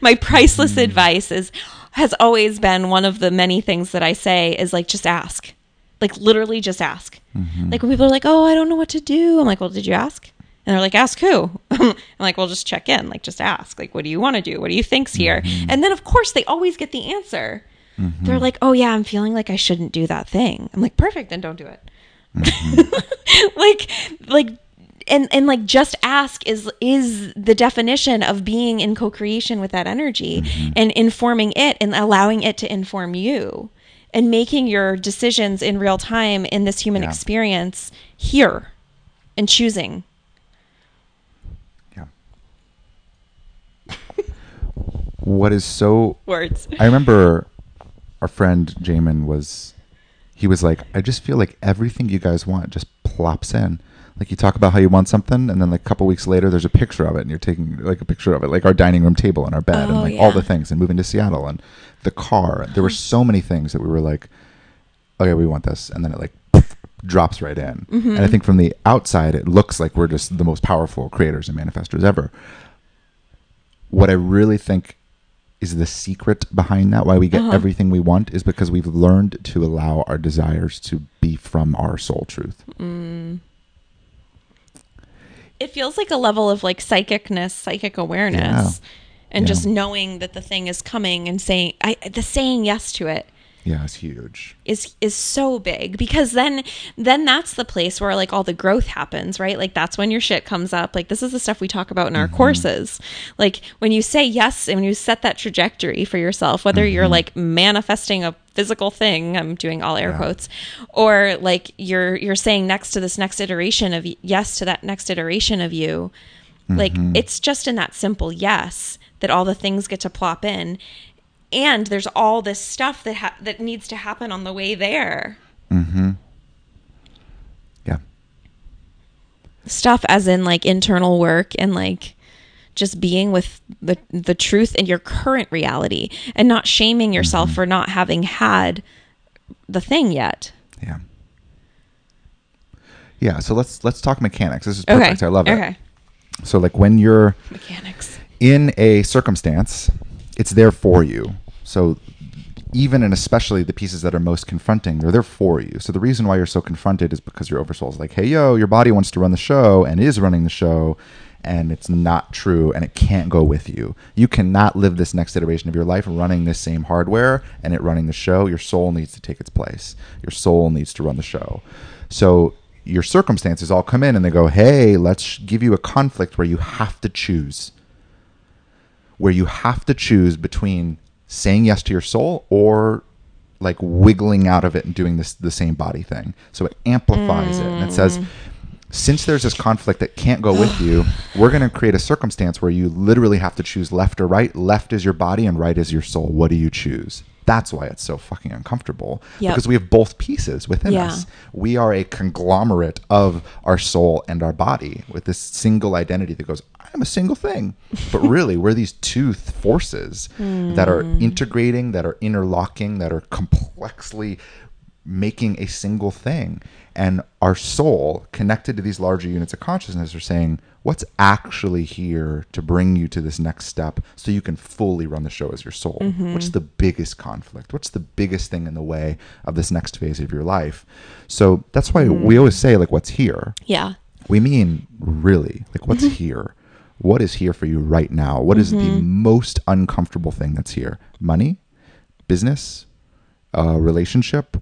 [SPEAKER 5] my priceless hmm. advice is has always been one of the many things that I say is like just ask. Like literally just ask. Mm-hmm. Like when people are like, "Oh, I don't know what to do." I'm like, "Well, did you ask?" And they're like, "Ask who?" I'm like, "Well, just check in. Like just ask. Like what do you want to do? What do you think's here?" Mm-hmm. And then of course they always get the answer. Mm-hmm. They're like, "Oh yeah, I'm feeling like I shouldn't do that thing." I'm like, "Perfect, then don't do it." like like and and like just ask is is the definition of being in co-creation with that energy mm-hmm. and informing it and allowing it to inform you and making your decisions in real time in this human
[SPEAKER 1] Yeah.
[SPEAKER 5] experience here and choosing
[SPEAKER 1] Yeah. what is so
[SPEAKER 5] words
[SPEAKER 1] I remember our friend Jamin was he was like, I just feel like everything you guys want just plops in. Like you talk about how you want something and then like a couple weeks later there's a picture of it and you're taking like a picture of it, like our dining room table and our bed and
[SPEAKER 5] Oh,
[SPEAKER 1] like all the things and moving to Seattle and the car. There were so many things that we were like, Okay, we want this and then it like drops right in.
[SPEAKER 5] Mm-hmm.
[SPEAKER 1] And I think from the outside it looks like we're just the most powerful creators and manifestors ever. What I really think is the secret behind that why we get
[SPEAKER 5] Uh-huh.
[SPEAKER 1] everything we want is because we've learned to allow our desires to be from our soul truth
[SPEAKER 5] it feels like a level of like psychicness psychic awareness and
[SPEAKER 1] Yeah.
[SPEAKER 5] just knowing that the thing is coming and saying I, the saying yes to it
[SPEAKER 1] yeah it's huge.
[SPEAKER 5] is is so big because then then that's the place where like all the growth happens right? Like that's when your shit comes up. Like this is the stuff we talk about in our mm-hmm. courses. Like when you say yes and when you set that trajectory for yourself whether mm-hmm. you're like manifesting a physical thing i'm doing all air quotes or like you're you're saying next to this next iteration of yes to that next iteration of you. Like it's just in that simple yes that all the things get to plop in and there's all this stuff that ha- that needs to happen on the way there.
[SPEAKER 1] mhm yeah.
[SPEAKER 5] Stuff as in like internal work and like just being with the the truth in your current reality and not shaming yourself mm-hmm. for not having had the thing yet.
[SPEAKER 1] Yeah. Yeah. So let's let's talk mechanics. This is
[SPEAKER 5] Okay.
[SPEAKER 1] perfect. I love it.
[SPEAKER 5] Okay.
[SPEAKER 1] So like when you're
[SPEAKER 5] Mechanics.
[SPEAKER 1] in a circumstance, it's there for you. So even and especially the pieces that are most confronting, they're there for you. So the reason why you're so confronted is because your oversoul is like, hey yo, your body wants to run the show and is running the show, and it's not true and it can't go with you. You cannot live this next iteration of your life running this same hardware and it running the show. Your soul needs to take its place. Your soul needs to run the show. So your circumstances all come in and they go, hey, let's give you a conflict where you have to choose where you have to choose between saying yes to your soul or like wiggling out of it and doing this the same body thing. So it amplifies it and it says mm. Since there's this conflict that can't go with you, we're going to create a circumstance where you literally have to choose left or right. Left is your body and right is your soul. What do you choose? That's why it's so fucking uncomfortable
[SPEAKER 5] Yep.
[SPEAKER 1] because we have both pieces within
[SPEAKER 5] Yeah.
[SPEAKER 1] us. We are a conglomerate of our soul and our body with this single identity that goes, I'm a single thing. But really, we're these two th- forces that are hmm. integrating, that are interlocking, that are complexly making a single thing. And our soul, connected to these larger units of consciousness, are saying, What's actually here to bring you to this next step so you can fully run the show as your soul? Mm-hmm. What's the biggest conflict? What's the biggest thing in the way of this next phase of your life? So that's why mm-hmm. we always say, like, what's here?
[SPEAKER 5] Yeah.
[SPEAKER 1] We mean really, like what's mm-hmm. here? What is here for you right now? What is the most uncomfortable thing that's here? Money, business, a relationship,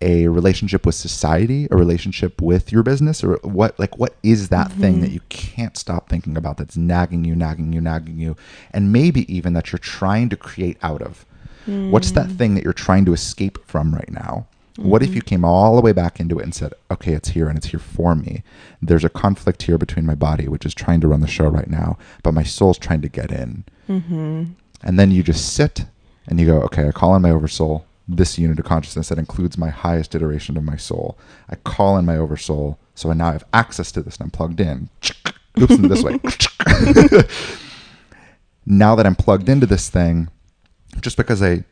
[SPEAKER 1] a relationship with society, a relationship with your business, or what? Like, what is that thing mm-hmm. that you can't stop thinking about that's nagging you, nagging you, nagging you, and maybe even that you're trying to create out of? What's that mm. thing that you're trying to escape from right now? What if mm-hmm. you came all the way back into it and said, okay, it's here and it's here for me? There's a conflict here between my body, which is trying to run the show right now, but my soul's trying to get in. Mm-hmm. And then you just sit and you go, okay, I call in my oversoul, this unit of consciousness that includes my highest iteration of my soul. I call in my oversoul, so I now have access to this and I'm plugged in. Oops, into this way. now that I'm plugged into this thing, just because I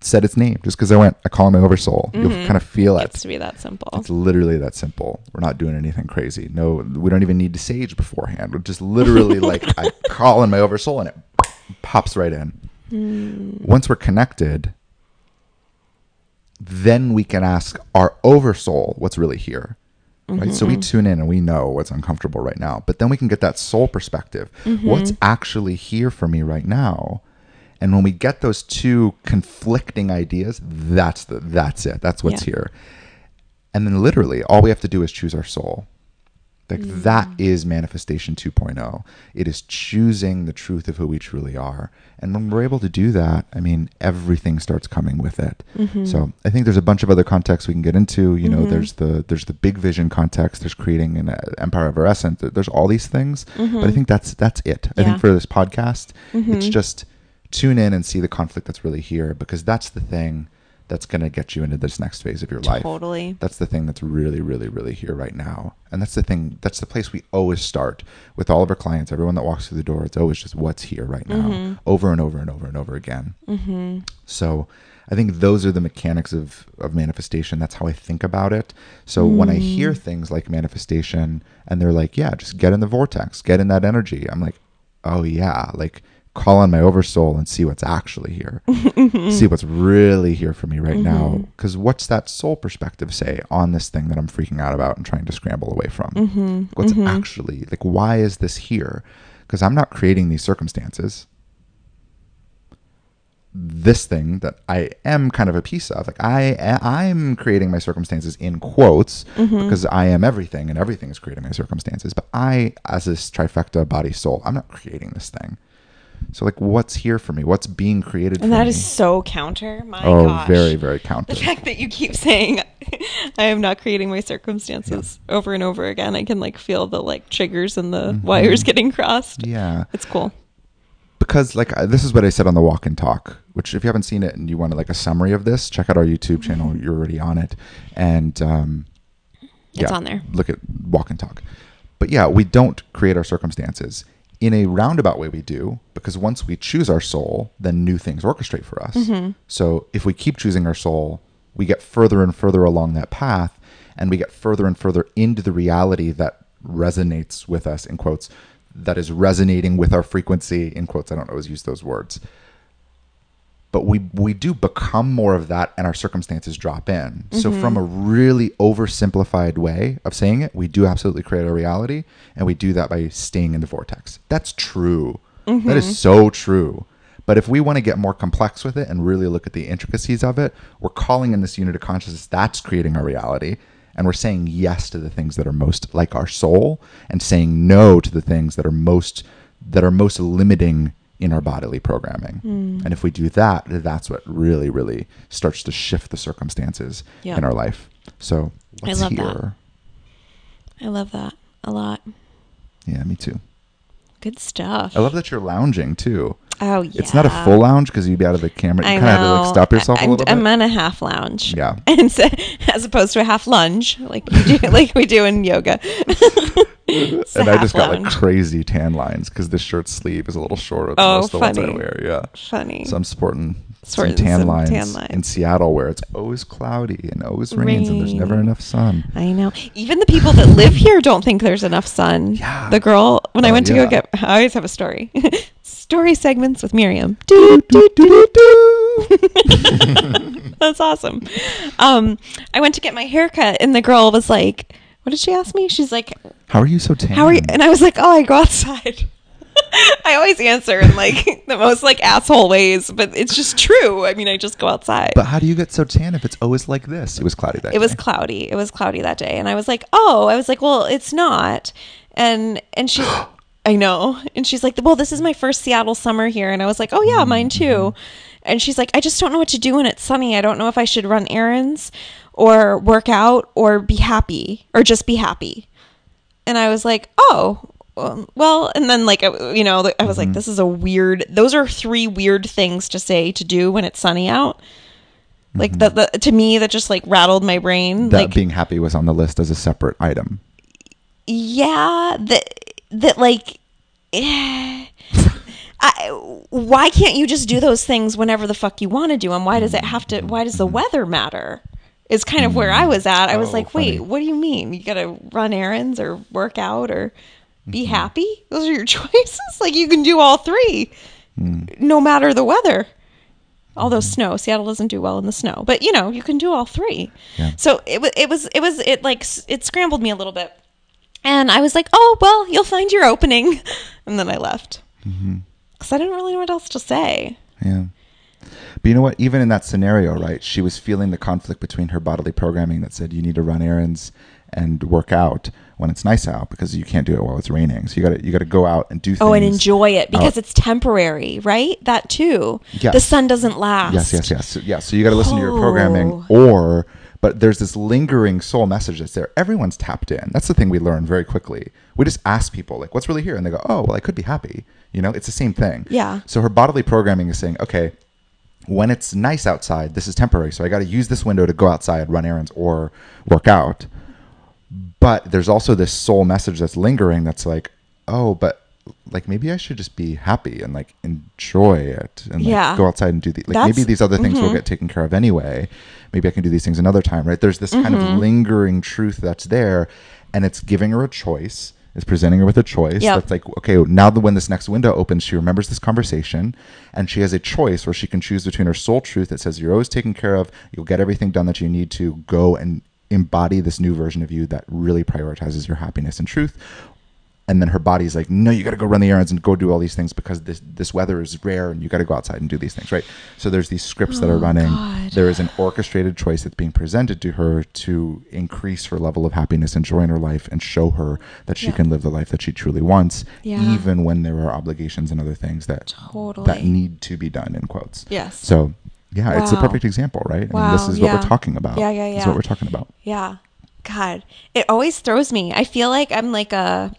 [SPEAKER 1] said its name, just because I went, I call in my oversoul, you'll mm-hmm. kind of feel it.
[SPEAKER 5] Gets to be that simple.
[SPEAKER 1] It's literally that simple. We're not doing anything crazy. No, we don't even need to sage beforehand. We're just literally like I call in my oversoul and it pops right in. Hmm. Once we're connected, then we can ask our oversoul what's really here. Right. So we mm-hmm. tune in and we know what's uncomfortable right now. But then we can get that soul perspective. Mm-hmm. What's actually here for me right now? And when we get those two conflicting ideas, that's the that's it. That's what's
[SPEAKER 5] Yeah.
[SPEAKER 1] here. And then literally all we have to do is choose our soul. Like mm. that is manifestation 2.0. It is choosing the truth of who we truly are. And when we're able to do that, I mean, everything starts coming with it. Mm-hmm. So I think there's a bunch of other contexts we can get into. You know, mm-hmm. there's the there's the big vision context. There's creating an uh, empire of our essence. There's all these things. Mm-hmm. But I think that's that's it. I think for this podcast, it's just tune in and see the conflict that's really here because that's the thing that's going to get you into this next phase of your life.
[SPEAKER 5] Totally.
[SPEAKER 1] That's the thing that's really, really, really here right now. And that's the thing, that's the place we always start with all of our clients, everyone that walks through the door. It's always just what's here right now, over and over and over and over again. Mm-hmm. So I think those are the mechanics of, of manifestation. That's how I think about it. So when I hear things like manifestation and they're like, yeah, just get in the vortex, get in that energy, I'm like, oh, yeah, like call on my oversoul and see what's actually here. see what's really here for me right now. Mm-hmm. Because what's that soul perspective say on this thing that I'm freaking out about and trying to scramble away from? Mm-hmm. What's mm-hmm. actually, like, why is this here? Because I'm not creating these circumstances. This thing that I am kind of a piece of, like I, I'm creating my circumstances in quotes because I am everything and everything is creating my circumstances. But I, as this trifecta body soul, I'm not creating this thing. So like, what's here for me? What's being created
[SPEAKER 5] And that
[SPEAKER 1] me?
[SPEAKER 5] is so counter. My
[SPEAKER 1] oh,
[SPEAKER 5] gosh.
[SPEAKER 1] very, very counter.
[SPEAKER 5] The fact that you keep saying I am not creating my circumstances over and over again, I can like feel the like triggers and the wires getting crossed.
[SPEAKER 1] Mm-hmm. Yeah,
[SPEAKER 5] It's cool.
[SPEAKER 1] because like I- this is what I said on the walk and talk. Which, if you haven't seen it and you want like a summary of this, check out our YouTube channel.
[SPEAKER 5] Mm-hmm.
[SPEAKER 1] You're already on it, and um,
[SPEAKER 5] It's on there.
[SPEAKER 1] Look at walk and talk. but yeah, we don't create our circumstances. In a roundabout way, we do, because once we choose our soul, then new things orchestrate for us. Mm-hmm. So if we keep choosing our soul, we get further and further along that path, and we get further and further into the reality that resonates with us, in quotes, that is resonating with our frequency, in quotes. I don't always use those words but we we do become more of that and our circumstances drop in. So mm-hmm. from a really oversimplified way of saying it we do absolutely create a reality and we do that by staying in the vortex. That's true. That is mm-hmm. so true. But if we want to get more complex with it and really look at the intricacies of it we're calling in this unit of consciousness that's creating our reality and we're saying yes to the things that are most like our soul and saying no to the things that are most that are most limiting in our bodily programming. Mm. And if we do that, that's what really, really starts to shift the circumstances
[SPEAKER 5] Yep.
[SPEAKER 1] in our life. So
[SPEAKER 5] I love
[SPEAKER 1] hear.
[SPEAKER 5] that. I love that a lot.
[SPEAKER 1] Yeah, me too.
[SPEAKER 5] Good stuff.
[SPEAKER 1] I love that you're lounging too.
[SPEAKER 5] oh yeah.
[SPEAKER 1] It's not a full lounge because you'd be out of the camera. You
[SPEAKER 5] I
[SPEAKER 1] kind of have to like stop yourself a
[SPEAKER 5] I'm,
[SPEAKER 1] little bit.
[SPEAKER 5] I'm on a half lounge.
[SPEAKER 1] Yeah.
[SPEAKER 5] And so, as opposed to a half lunge, like we do, like we do in yoga.
[SPEAKER 1] And I just got
[SPEAKER 5] lounge.
[SPEAKER 1] like crazy tan lines because this shirt sleeve is a little shorter than
[SPEAKER 5] Oh,
[SPEAKER 1] most of the ones I
[SPEAKER 5] funny.
[SPEAKER 1] wear. Yeah.
[SPEAKER 5] Funny.
[SPEAKER 1] So I'm Sporting some, tan,
[SPEAKER 5] some
[SPEAKER 1] lines
[SPEAKER 5] tan lines.
[SPEAKER 1] in Seattle where it's always cloudy and always rains and there's never enough sun.
[SPEAKER 5] I know. Even the people that live here don't think there's enough sun.
[SPEAKER 1] Yeah.
[SPEAKER 5] The girl, when I
[SPEAKER 1] Oh,
[SPEAKER 5] went to go get, I always have a story. story segments with Miriam. Do, do, do, do, do. That's awesome. Um, I went to get my haircut, and the girl was like, "What did she ask me?" She's like,
[SPEAKER 1] How are you so tan?
[SPEAKER 5] "How are you?" And I was like, "Oh, I go outside." I always answer in like the most like asshole ways, but it's just true. I mean, I just go outside.
[SPEAKER 1] But how do you get so tan if it's always like this? It was cloudy that
[SPEAKER 5] it was cloudy. It was cloudy that day, and I was like, "Oh," I was like, "Well, it's not." And and she, I know, and she's like, "Well, this is my first Seattle summer here," and I was like, "Oh yeah, mine too." Mm-hmm. And she's like, "I just don't know what to do when it's sunny. I don't know if I should run errands, or work out, or be happy, or just be happy." And I was like, "Oh." Um, Well, and then like you know, I was
[SPEAKER 1] Mm-hmm.
[SPEAKER 5] like, "This is a weird." Those are three weird things to say to do when it's sunny out. Like the, the to me that just like rattled my brain.
[SPEAKER 1] Mm-hmm. that
[SPEAKER 5] like
[SPEAKER 1] being happy was on the list as a separate item.
[SPEAKER 5] yeah, that that like eh, I, why can't you just do those things whenever the fuck you want to do them? Why does it have to why does the weather matter? Is kind of where I was at. I was
[SPEAKER 1] Oh,
[SPEAKER 5] like,
[SPEAKER 1] funny.
[SPEAKER 5] wait, what do you mean? You got to run errands or work out or be
[SPEAKER 1] Mm-hmm.
[SPEAKER 5] happy? Those are your choices. Like you can do all three
[SPEAKER 1] Mm.
[SPEAKER 5] no matter the weather. Although snow, Seattle doesn't do well in the snow, but you know you can do all three.
[SPEAKER 1] Yeah.
[SPEAKER 5] So it was, it was, it was, it like it scrambled me a little bit, and I was like, oh well, you'll find your opening, and then I left because I didn't really know what else to say.
[SPEAKER 1] Yeah. But you know what? Even in that scenario, right? She was feeling the conflict between her bodily programming that said you need to run errands and work out when it's nice out because you can't do it while it's raining. So you got to you got to go out and do things.
[SPEAKER 5] Oh, and enjoy it because
[SPEAKER 1] out.
[SPEAKER 5] it's temporary, right? That too.
[SPEAKER 1] Yes.
[SPEAKER 5] The sun doesn't last.
[SPEAKER 1] Yes, yes, yes. So, yeah. So you got to listen to your
[SPEAKER 5] Oh.
[SPEAKER 1] programming, or but there's this lingering soul message that's there. Everyone's tapped in. That's the thing we learn very quickly. We just ask people like, "What's really here?" And they go, "Oh, well, I could be happy." You know, it's the same thing.
[SPEAKER 5] Yeah.
[SPEAKER 1] So her bodily programming is saying, "Okay, when it's nice outside, this is temporary. So I got to use this window to go outside, run errands, or work out." But there's also this soul message that's lingering. That's like, "Oh, but." Like maybe I should just be happy and like enjoy it and like
[SPEAKER 5] Yeah.
[SPEAKER 1] go outside and do the like
[SPEAKER 5] That's-
[SPEAKER 1] maybe these other things will
[SPEAKER 5] mhm.
[SPEAKER 1] get taken care of anyway. Maybe I can do these things another time, right? There's this kind
[SPEAKER 5] Mm-hmm.
[SPEAKER 1] of lingering truth that's there, and it's giving her a choice. It's presenting her with a choice.
[SPEAKER 5] Yep.
[SPEAKER 1] That's like, okay, now that when this next window opens, she remembers this conversation, and she has a choice where she can choose between her soul truth that says you're always taken care of, you'll get everything done that you need to go and embody this new version of you that really prioritizes your happiness and truth, and then her body's like, no, you got to go run the errands and go do all these things because this this weather is rare and you got to go outside and do these things, right? So there's these scripts that are oh, running.
[SPEAKER 5] Oh, God.
[SPEAKER 1] There is an orchestrated choice that's being presented to her to increase her level of happiness and joy in her life and show her that she
[SPEAKER 5] Yeah.
[SPEAKER 1] can live the life that she truly wants,
[SPEAKER 5] Yeah.
[SPEAKER 1] even when there are obligations and other things that
[SPEAKER 5] Totally.
[SPEAKER 1] that need to be done in quotes.
[SPEAKER 5] Yes.
[SPEAKER 1] So yeah, it's a perfect example, right? I mean, this
[SPEAKER 5] Wow,
[SPEAKER 1] is what we're talking about.
[SPEAKER 5] Yeah, yeah,
[SPEAKER 1] This is
[SPEAKER 5] yeah.
[SPEAKER 1] what we're talking about.
[SPEAKER 5] Yeah. God, it always throws me. I feel like I'm like a,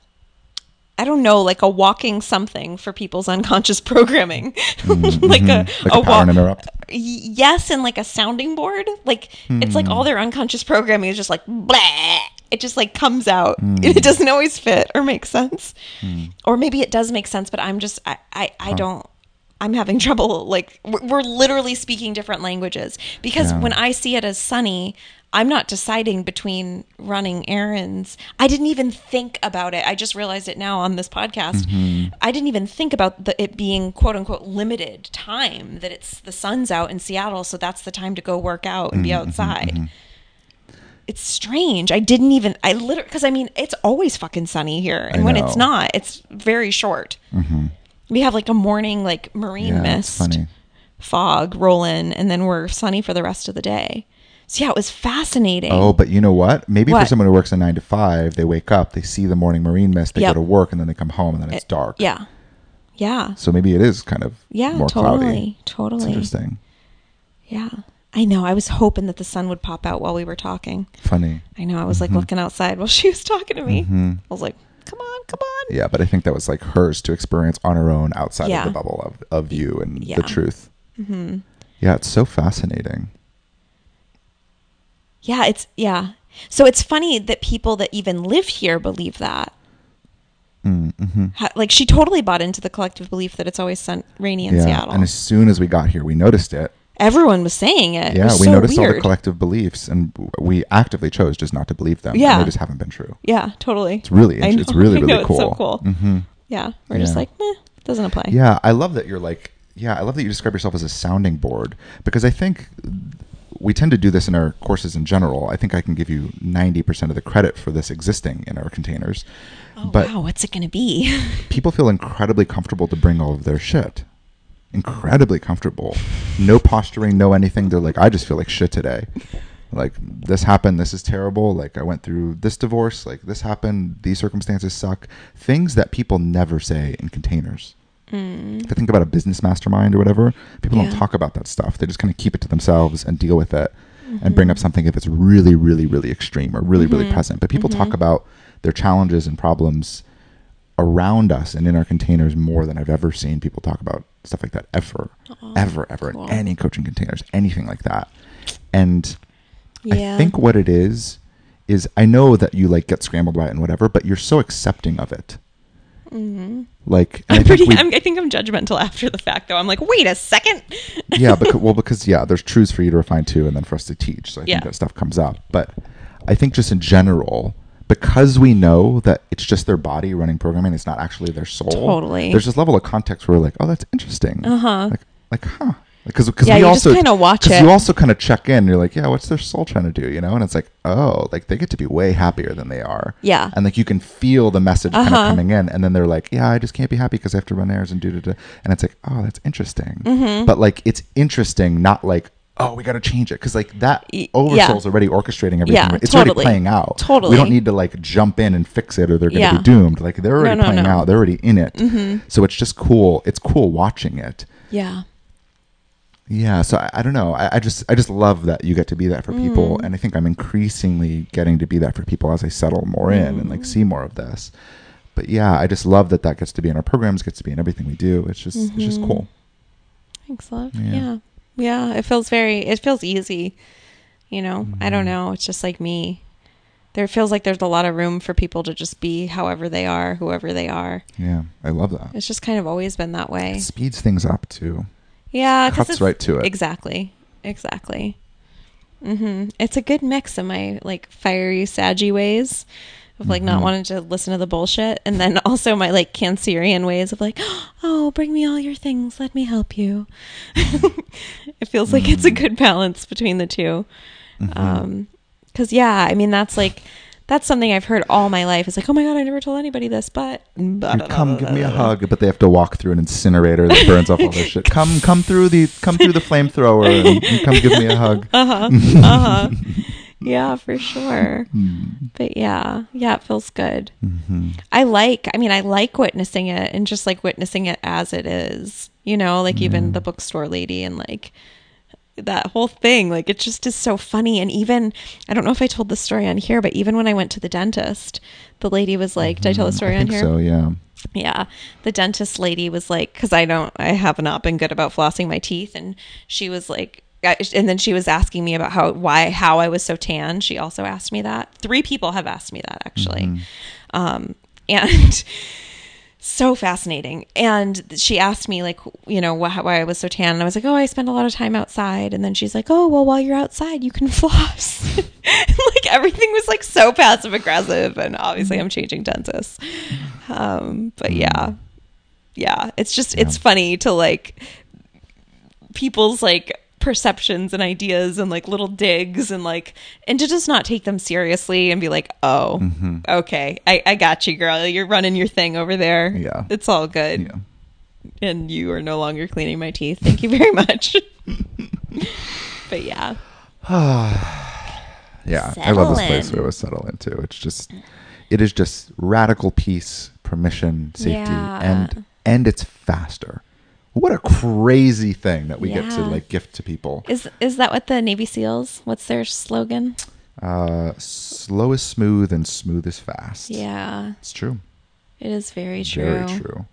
[SPEAKER 5] I don't know, like a walking something for people's unconscious programming, like a
[SPEAKER 1] Mm-hmm. Like a
[SPEAKER 5] wa-
[SPEAKER 1] pattern interrupt.
[SPEAKER 5] Yes, and like a sounding board. Like it's like
[SPEAKER 1] Hmm.
[SPEAKER 5] all their unconscious programming is just like blah, it just like comes out.
[SPEAKER 1] Hmm.
[SPEAKER 5] And it doesn't always fit or make sense. Or maybe it does make sense, but I'm just I I, I don't. I'm having trouble. Like we're literally speaking different languages because
[SPEAKER 1] Yeah.
[SPEAKER 5] when I see it as sunny, I'm not deciding between running errands. I didn't even think about it. I just realized it now on this podcast.
[SPEAKER 1] Mm-hmm.
[SPEAKER 5] I didn't even think about the, it being quote unquote limited time that it's the sun's out in Seattle, so that's the time to go work out and be
[SPEAKER 1] Mm-hmm,
[SPEAKER 5] outside. It's strange. I didn't even. I literally because I mean it's always fucking sunny here, and when it's not, it's very short. We have like a morning like marine
[SPEAKER 1] Mm-hmm. Yeah,
[SPEAKER 5] mist fog roll in and then we're sunny for the rest of the day. So yeah, it was fascinating.
[SPEAKER 1] Oh, but you know what? Maybe for someone who works a nine to five, they wake up, they see the morning marine mist, they
[SPEAKER 5] Yep.
[SPEAKER 1] go to work, and then they come home, and then it's dark.
[SPEAKER 5] Yeah. Yeah.
[SPEAKER 1] So maybe it is kind of
[SPEAKER 5] Yeah,
[SPEAKER 1] more
[SPEAKER 5] totally.
[SPEAKER 1] cloudy. It's
[SPEAKER 5] Totally.
[SPEAKER 1] interesting.
[SPEAKER 5] Yeah. I know. I was hoping that the sun would pop out while we were talking.
[SPEAKER 1] Funny.
[SPEAKER 5] I know. I was
[SPEAKER 1] Mm-hmm.
[SPEAKER 5] like looking outside while she was talking to me. I was like, come on.
[SPEAKER 1] Yeah, but I think that was like hers to experience on her own outside
[SPEAKER 5] Yeah.
[SPEAKER 1] of the bubble of, of you and
[SPEAKER 5] Yeah.
[SPEAKER 1] the truth. Mm-hmm. Yeah, it's so fascinating.
[SPEAKER 5] Yeah. It's, yeah. So it's funny that people that even live here believe that.
[SPEAKER 1] Mm-hmm.
[SPEAKER 5] Ha- Like she totally bought into the collective belief that it's always sun- rainy in
[SPEAKER 1] yeah,
[SPEAKER 5] Seattle.
[SPEAKER 1] and as soon as we got here, we noticed it.
[SPEAKER 5] Everyone was saying it. It
[SPEAKER 1] Yeah,
[SPEAKER 5] was
[SPEAKER 1] we
[SPEAKER 5] so
[SPEAKER 1] noticed all the collective beliefs, and we actively chose just not to believe them.
[SPEAKER 5] Yeah.
[SPEAKER 1] they just haven't been true.
[SPEAKER 5] Yeah, totally.
[SPEAKER 1] It's really,
[SPEAKER 5] know,
[SPEAKER 1] it's really, really cool.
[SPEAKER 5] It's so cool.
[SPEAKER 1] hmm
[SPEAKER 5] Yeah, we're just like, meh, it doesn't apply.
[SPEAKER 1] Yeah, I love that you're like, yeah, I love that you describe yourself as a sounding board because I think we tend to do this in our courses in general. I think I can give you 90% of the credit for this existing in our containers.
[SPEAKER 5] Oh
[SPEAKER 1] but
[SPEAKER 5] wow, what's it gonna be?
[SPEAKER 1] people feel incredibly comfortable to bring all of their shit. Incredibly comfortable. No posturing, no anything. They're like, I just feel like shit today. Like, this happened. This is terrible. Like, I went through this divorce. Like, this happened. These circumstances suck. Things that people never say in containers. If I think about a business mastermind or whatever, people
[SPEAKER 5] Mm. Yeah.
[SPEAKER 1] don't talk about that stuff. They just kind of keep it to themselves and deal with it and
[SPEAKER 5] Mm-hmm.
[SPEAKER 1] bring up something if it's really, really, really extreme or really, really present. But people
[SPEAKER 5] Mm-hmm.
[SPEAKER 1] talk about their challenges and problems around us and in our containers more than I've ever seen people talk about stuff like that ever, ever, ever
[SPEAKER 5] cool.
[SPEAKER 1] in any coaching containers, anything like that. And
[SPEAKER 5] Yeah.
[SPEAKER 1] I think what it is is I know that you like get scrambled by it and whatever, but you're so accepting of it. Mm-hmm. Like and I
[SPEAKER 5] I'm
[SPEAKER 1] think
[SPEAKER 5] pretty.
[SPEAKER 1] we-
[SPEAKER 5] I'm, I think I'm judgmental after the fact, though. I'm like, wait a second.
[SPEAKER 1] yeah, because, well, because yeah, there's truths for you to refine too, and then for us to teach. So I
[SPEAKER 5] Yeah.
[SPEAKER 1] think that stuff comes up. But I think just in general, because we know that it's just their body running programming, it's not actually their soul.
[SPEAKER 5] Totally.
[SPEAKER 1] There's this level of context where we're like, oh, that's interesting.
[SPEAKER 5] Uh-huh.
[SPEAKER 1] Like, like, huh. Because because
[SPEAKER 5] Yeah,
[SPEAKER 1] we
[SPEAKER 5] you
[SPEAKER 1] also
[SPEAKER 5] kinda watch it.
[SPEAKER 1] You also kind of check in. You're like, yeah, what's their soul trying to do? You know, and it's like, oh, like they get to be way happier than they are.
[SPEAKER 5] Yeah.
[SPEAKER 1] And like you can feel the message kind of
[SPEAKER 5] Uh-huh.
[SPEAKER 1] coming in, and then they're like, yeah, I just can't be happy because I have to run errands and do da da. And it's like, oh, that's interesting.
[SPEAKER 5] Mm-hmm.
[SPEAKER 1] But like, it's interesting, not like. Oh, we got to change it because like that oversoul's
[SPEAKER 5] yeah.
[SPEAKER 1] already orchestrating everything.
[SPEAKER 5] Yeah,
[SPEAKER 1] it's
[SPEAKER 5] totally.
[SPEAKER 1] already playing out.
[SPEAKER 5] Totally.
[SPEAKER 1] We don't need to like jump in and fix it, or they're going to
[SPEAKER 5] Yeah.
[SPEAKER 1] be doomed. Like they're already
[SPEAKER 5] no,
[SPEAKER 1] playing
[SPEAKER 5] no. Mm-hmm.
[SPEAKER 1] out. They're already in it. So it's just cool. It's cool watching it.
[SPEAKER 5] Yeah.
[SPEAKER 1] Yeah, so I, I don't know. I, I just I just love that you get to be that for people,
[SPEAKER 5] Mm.
[SPEAKER 1] and I think I'm increasingly getting to be that for people as I settle more in and
[SPEAKER 5] Mm.
[SPEAKER 1] like see more of this. But yeah, I just love that that gets to be in our programs, gets to be in everything we do. It's just it's just cool.
[SPEAKER 5] Thanks, love.
[SPEAKER 1] Yeah.
[SPEAKER 5] Yeah. It feels very. It feels easy. You know. I
[SPEAKER 1] Mm-hmm.
[SPEAKER 5] don't know. It's just like me. There feels like there's a lot of room for people to just be however they are, whoever they are.
[SPEAKER 1] Yeah, I love that.
[SPEAKER 5] It's just kind of always been that way.
[SPEAKER 1] It speeds things up too.
[SPEAKER 5] Yeah,
[SPEAKER 1] cuts
[SPEAKER 5] it's-
[SPEAKER 1] right to it.
[SPEAKER 5] Exactly, exactly. Mm-hmm. It's a good mix of my like fiery, saggy ways of like
[SPEAKER 1] Mm-hmm.
[SPEAKER 5] not wanting to listen to the bullshit, and then also my like Cancerian ways of like, oh, bring me all your things, let me help you. it feels like it's a
[SPEAKER 1] Mm-hmm.
[SPEAKER 5] good balance between the 2 Um, because yeah, I mean that's like. That's something I've heard all my life. It's like, oh my god, I never told anybody this, but
[SPEAKER 1] come give me a hug, but they have to walk through an incinerator that burns off all their shit. Come come through the come through the flamethrower and, and come give me a hug.
[SPEAKER 5] uh huh. Uh huh. yeah, for sure.
[SPEAKER 1] Hmm.
[SPEAKER 5] But yeah, yeah, it feels good.
[SPEAKER 1] Mm-hmm.
[SPEAKER 5] I like, I mean, I like witnessing it and just like witnessing it as it is, you know, like even the bookstore lady and like that whole thing. Like it just is so funny. And even, I don't know if I told the story on here, but even when I went to the dentist, the lady was like, did I tell the story
[SPEAKER 1] Mm-hmm. I
[SPEAKER 5] on
[SPEAKER 1] think
[SPEAKER 5] here?
[SPEAKER 1] so, yeah.
[SPEAKER 5] Yeah. The dentist lady was like, because I don't, I have not been good about flossing my teeth. And she was like, and then she was asking me about how why how I was so tan. She also asked me that. Three people have asked me that actually, um, and so fascinating. And she asked me like you know wh- why I was so tan, and I was like, oh, I spend a lot of time outside. And then she's like, oh, well, while you're outside, you can floss. like everything was like so passive aggressive, and obviously I'm changing tenses. Um, but yeah, yeah, it's just it's funny to like people's like perceptions and ideas and like little digs and like and to just not take them seriously and be like oh
[SPEAKER 1] Mm-hmm.
[SPEAKER 5] okay I, I got you girl you're running your thing over there
[SPEAKER 1] Yeah.
[SPEAKER 5] it's all good
[SPEAKER 1] Yeah.
[SPEAKER 5] and you are no longer cleaning my teeth thank you very much but yeah
[SPEAKER 1] Yeah, I love this place where it was settle into. It's just, it is just radical peace, permission, safety,
[SPEAKER 5] Yeah.
[SPEAKER 1] and and it's faster. What a crazy thing that we get to like gift to people.
[SPEAKER 5] is is that what the navy seals what's their slogan
[SPEAKER 1] Uh, slow is smooth and smooth is fast.
[SPEAKER 5] yeah
[SPEAKER 1] it's true.
[SPEAKER 5] it is very true
[SPEAKER 1] Very true.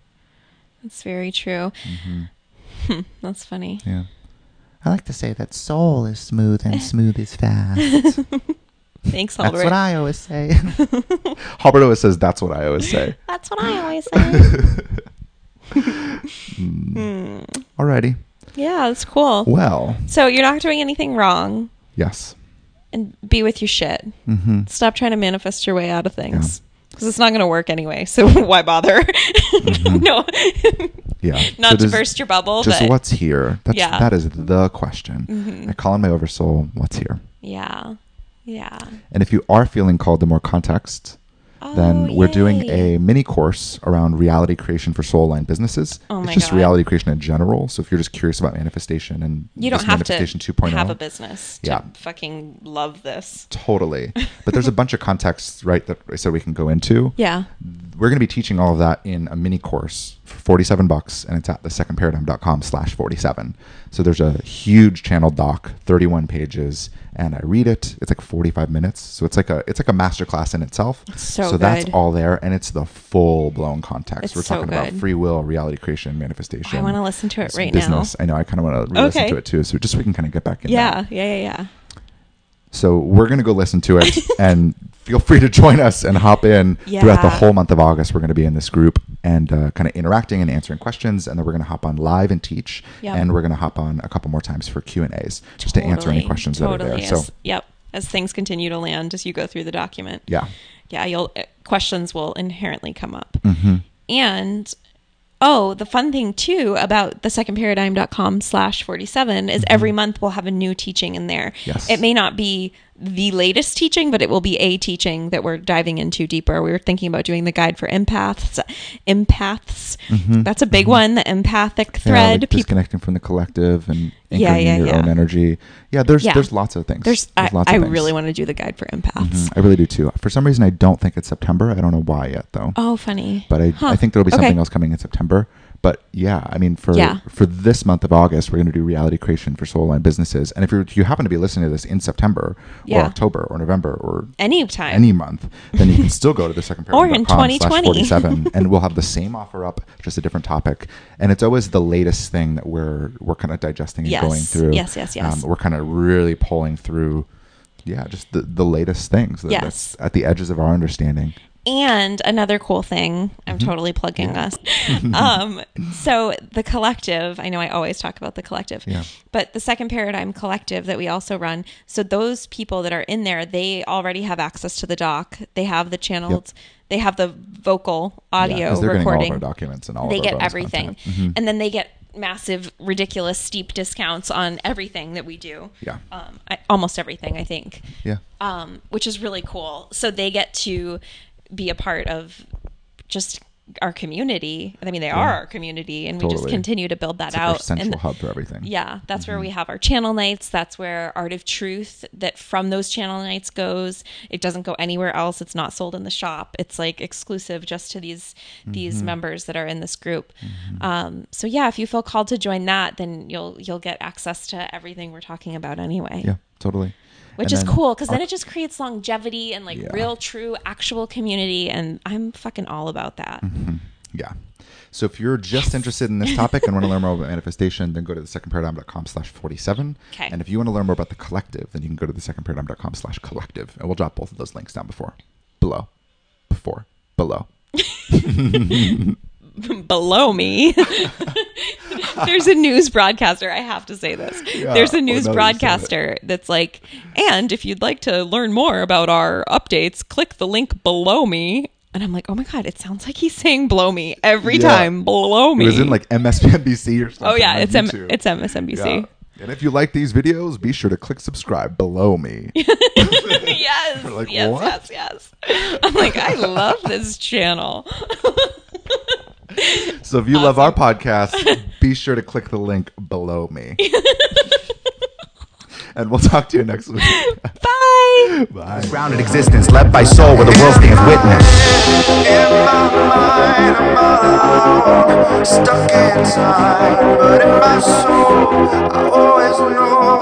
[SPEAKER 5] it's very true
[SPEAKER 1] Mm-hmm.
[SPEAKER 5] that's funny
[SPEAKER 1] Yeah.
[SPEAKER 3] I like to say that soul is smooth and smooth is fast.
[SPEAKER 5] thanks Albert.
[SPEAKER 3] That's what I always say.
[SPEAKER 1] Halbert always says that's what I always say.
[SPEAKER 4] That's what I always say.
[SPEAKER 1] Alrighty.
[SPEAKER 5] yeah that's cool
[SPEAKER 1] Well,
[SPEAKER 5] So you're not doing anything wrong
[SPEAKER 1] yes.
[SPEAKER 5] and be with your shit.
[SPEAKER 1] Mm-hmm.
[SPEAKER 5] Stop trying to manifest your way out of things because it's not going to work anyway. So why bother? no,
[SPEAKER 1] Yeah.
[SPEAKER 5] not
[SPEAKER 1] Mm-hmm. So
[SPEAKER 5] to burst your bubble,
[SPEAKER 1] Just
[SPEAKER 5] but
[SPEAKER 1] what's here? That's
[SPEAKER 5] Yeah.
[SPEAKER 1] that is the question. I call on my oversoul. What's here?
[SPEAKER 5] yeah, yeah.
[SPEAKER 1] And if you are feeling called to more context, then
[SPEAKER 5] Oh,
[SPEAKER 1] we're doing a mini course around reality creation for soul aligned businesses.
[SPEAKER 5] Oh
[SPEAKER 1] it's just
[SPEAKER 5] God.
[SPEAKER 1] reality creation in general. So if you're just curious about manifestation and
[SPEAKER 5] You don't have to
[SPEAKER 1] 2.0,
[SPEAKER 5] have a business to
[SPEAKER 1] Yeah.
[SPEAKER 5] fucking love this.
[SPEAKER 1] totally. but there's a bunch of contexts, right, that I said we can go into.
[SPEAKER 5] Yeah.
[SPEAKER 1] We're going to be teaching all of that in a mini course for 47 bucks, and it's at the secondparadigm.com slash 47. So there's a huge channel doc, 31 pages, and I read it. It's like 45 minutes. So it's like a it's like a master class in itself.
[SPEAKER 5] so
[SPEAKER 1] that's
[SPEAKER 5] good.
[SPEAKER 1] all there, and it's the full blown context.
[SPEAKER 5] It's
[SPEAKER 1] We're
[SPEAKER 5] so
[SPEAKER 1] talking about free will, reality creation, manifestation.
[SPEAKER 5] I wanna listen to it right now.
[SPEAKER 1] business. I know. I kind of want to re-listen
[SPEAKER 5] Okay.
[SPEAKER 1] to it too. So just so we can kind of get back in.
[SPEAKER 5] Yeah. Yeah. Yeah. Yeah.
[SPEAKER 1] So we're going to go listen to it and feel free to join us and hop in throughout the whole month of August. We're going to be in this group and uh, kind of interacting and answering questions. And then we're going to hop on live and teach.
[SPEAKER 5] Yep.
[SPEAKER 1] And we're going to hop on a couple more times for Q&As just to answer any
[SPEAKER 5] Totally,
[SPEAKER 1] questions that are
[SPEAKER 5] totally.
[SPEAKER 1] there. So
[SPEAKER 5] yep. As things continue to land as you go through the document.
[SPEAKER 1] yeah.
[SPEAKER 5] Yeah. You'll uh, questions will inherently come up.
[SPEAKER 1] hmm
[SPEAKER 5] And oh, the fun thing too about the secondparadigm.com slash 47 is mm-hmm. every month we'll have a new teaching in there.
[SPEAKER 1] Yes.
[SPEAKER 5] It may not be the latest teaching, but it will be a teaching that we're diving into deeper. We were thinking about doing the guide for empaths. Empaths. That's a big one, the empathic
[SPEAKER 1] Yeah,
[SPEAKER 5] thread.
[SPEAKER 1] like disconnecting from the collective and anchoring
[SPEAKER 5] Yeah, yeah,
[SPEAKER 1] in your
[SPEAKER 5] yeah.
[SPEAKER 1] own energy. Yeah, there's
[SPEAKER 5] Yeah.
[SPEAKER 1] there's lots of things.
[SPEAKER 5] there's, I,
[SPEAKER 1] lots
[SPEAKER 5] I
[SPEAKER 1] things.
[SPEAKER 5] really want to do the guide for empaths.
[SPEAKER 1] Mhm. I really do too. For some reason, I don't think it's September. I don't know why yet, though.
[SPEAKER 5] Oh, funny.
[SPEAKER 1] but I,
[SPEAKER 5] Huh.
[SPEAKER 1] I think there'll be
[SPEAKER 5] Okay.
[SPEAKER 1] something else coming in September. But yeah, I mean, for
[SPEAKER 5] Yeah.
[SPEAKER 1] for this month of August, we're going to do reality creation for soul aligned businesses. And if you're, you happen to be listening to this in September
[SPEAKER 5] Yeah.
[SPEAKER 1] or October or November or
[SPEAKER 5] any time,
[SPEAKER 1] any month, then you can still go to the second
[SPEAKER 5] Or in 2020.
[SPEAKER 1] 47 and we'll have the same offer up, just a different topic. And it's always the latest thing that we're we're kind of digesting and
[SPEAKER 5] Yes.
[SPEAKER 1] going through.
[SPEAKER 5] Yes, yes, yes.
[SPEAKER 1] Um, we're kind of really pulling through, yeah, just the, the latest things
[SPEAKER 5] Yes.
[SPEAKER 1] that's at the edges of our understanding.
[SPEAKER 5] And another cool thing, I'm
[SPEAKER 1] Mm-hmm.
[SPEAKER 5] totally plugging us. um, so the collective, I know I always talk about the collective,
[SPEAKER 1] Yeah.
[SPEAKER 5] but the second paradigm collective that we also run. So those people that are in there, they already have access to the doc. They have the channels. They have the vocal
[SPEAKER 1] Yeah,
[SPEAKER 5] audio
[SPEAKER 1] 'cause they're getting all
[SPEAKER 5] recording.
[SPEAKER 1] our documents and all
[SPEAKER 5] they get everything.
[SPEAKER 1] Mhm.
[SPEAKER 5] and then they get massive, ridiculous, steep discounts on everything that we do.
[SPEAKER 1] Yeah.
[SPEAKER 5] um, I, almost everything, I think
[SPEAKER 1] Yeah.
[SPEAKER 5] um, which is really cool. So they get to be a part of just our community. I mean, they are our community, and we just continue to build that
[SPEAKER 1] It's like
[SPEAKER 5] out.
[SPEAKER 1] central
[SPEAKER 5] and
[SPEAKER 1] hub for everything.
[SPEAKER 5] yeah, that's
[SPEAKER 1] Mm-hmm.
[SPEAKER 5] where we have our channel nights. That's where Art of Truth that from those channel nights goes. It doesn't go anywhere else. It's not sold in the shop. It's like exclusive just to these
[SPEAKER 1] Mm-hmm.
[SPEAKER 5] these members that are in this group. Um, so yeah, if you feel called to join that, then you'll you'll get access to everything we're talking about anyway
[SPEAKER 1] Yeah, totally.
[SPEAKER 5] Which
[SPEAKER 1] And
[SPEAKER 5] is
[SPEAKER 1] then
[SPEAKER 5] cool because then it just creates longevity and like
[SPEAKER 1] Yeah.
[SPEAKER 5] real true actual community and i'm fucking all about that
[SPEAKER 1] Mm-hmm. Yeah. So if you're just interested in this topic and want to learn more about manifestation, then go to the secondparadigm.com slash 47.
[SPEAKER 5] Okay.
[SPEAKER 1] And if you want to learn more about the collective, then you can go to the secondparadigm.com slash collective. And we'll drop both of those links down before, below, before, below.
[SPEAKER 5] below me. There's a news broadcaster. I have to say this.
[SPEAKER 1] Yeah,
[SPEAKER 5] There's a
[SPEAKER 1] oh,
[SPEAKER 5] news
[SPEAKER 1] now that
[SPEAKER 5] broadcaster that's like, and if you'd like to learn more about our updates, click the link below me. And I'm like, oh my god, it sounds like he's saying "blow me" every
[SPEAKER 1] Yeah.
[SPEAKER 5] time. Below me.
[SPEAKER 1] It was in like MSNBC or something.
[SPEAKER 5] oh yeah, it's M- it's MSNBC.
[SPEAKER 1] Yeah. And if you like these videos, be sure to click subscribe below me.
[SPEAKER 5] yes,
[SPEAKER 1] like,
[SPEAKER 5] yes,
[SPEAKER 1] what?
[SPEAKER 5] yes, yes. I'm like, I love this channel.
[SPEAKER 1] So if you love our podcast, be sure to click the link below me. and we'll talk to you next week.
[SPEAKER 5] Bye.
[SPEAKER 1] Bye.
[SPEAKER 6] Grounded existence led by soul where the world stands witness.
[SPEAKER 2] In my mind, I'm alone, stuck in time. But in my soul, I always know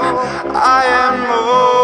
[SPEAKER 2] I am more.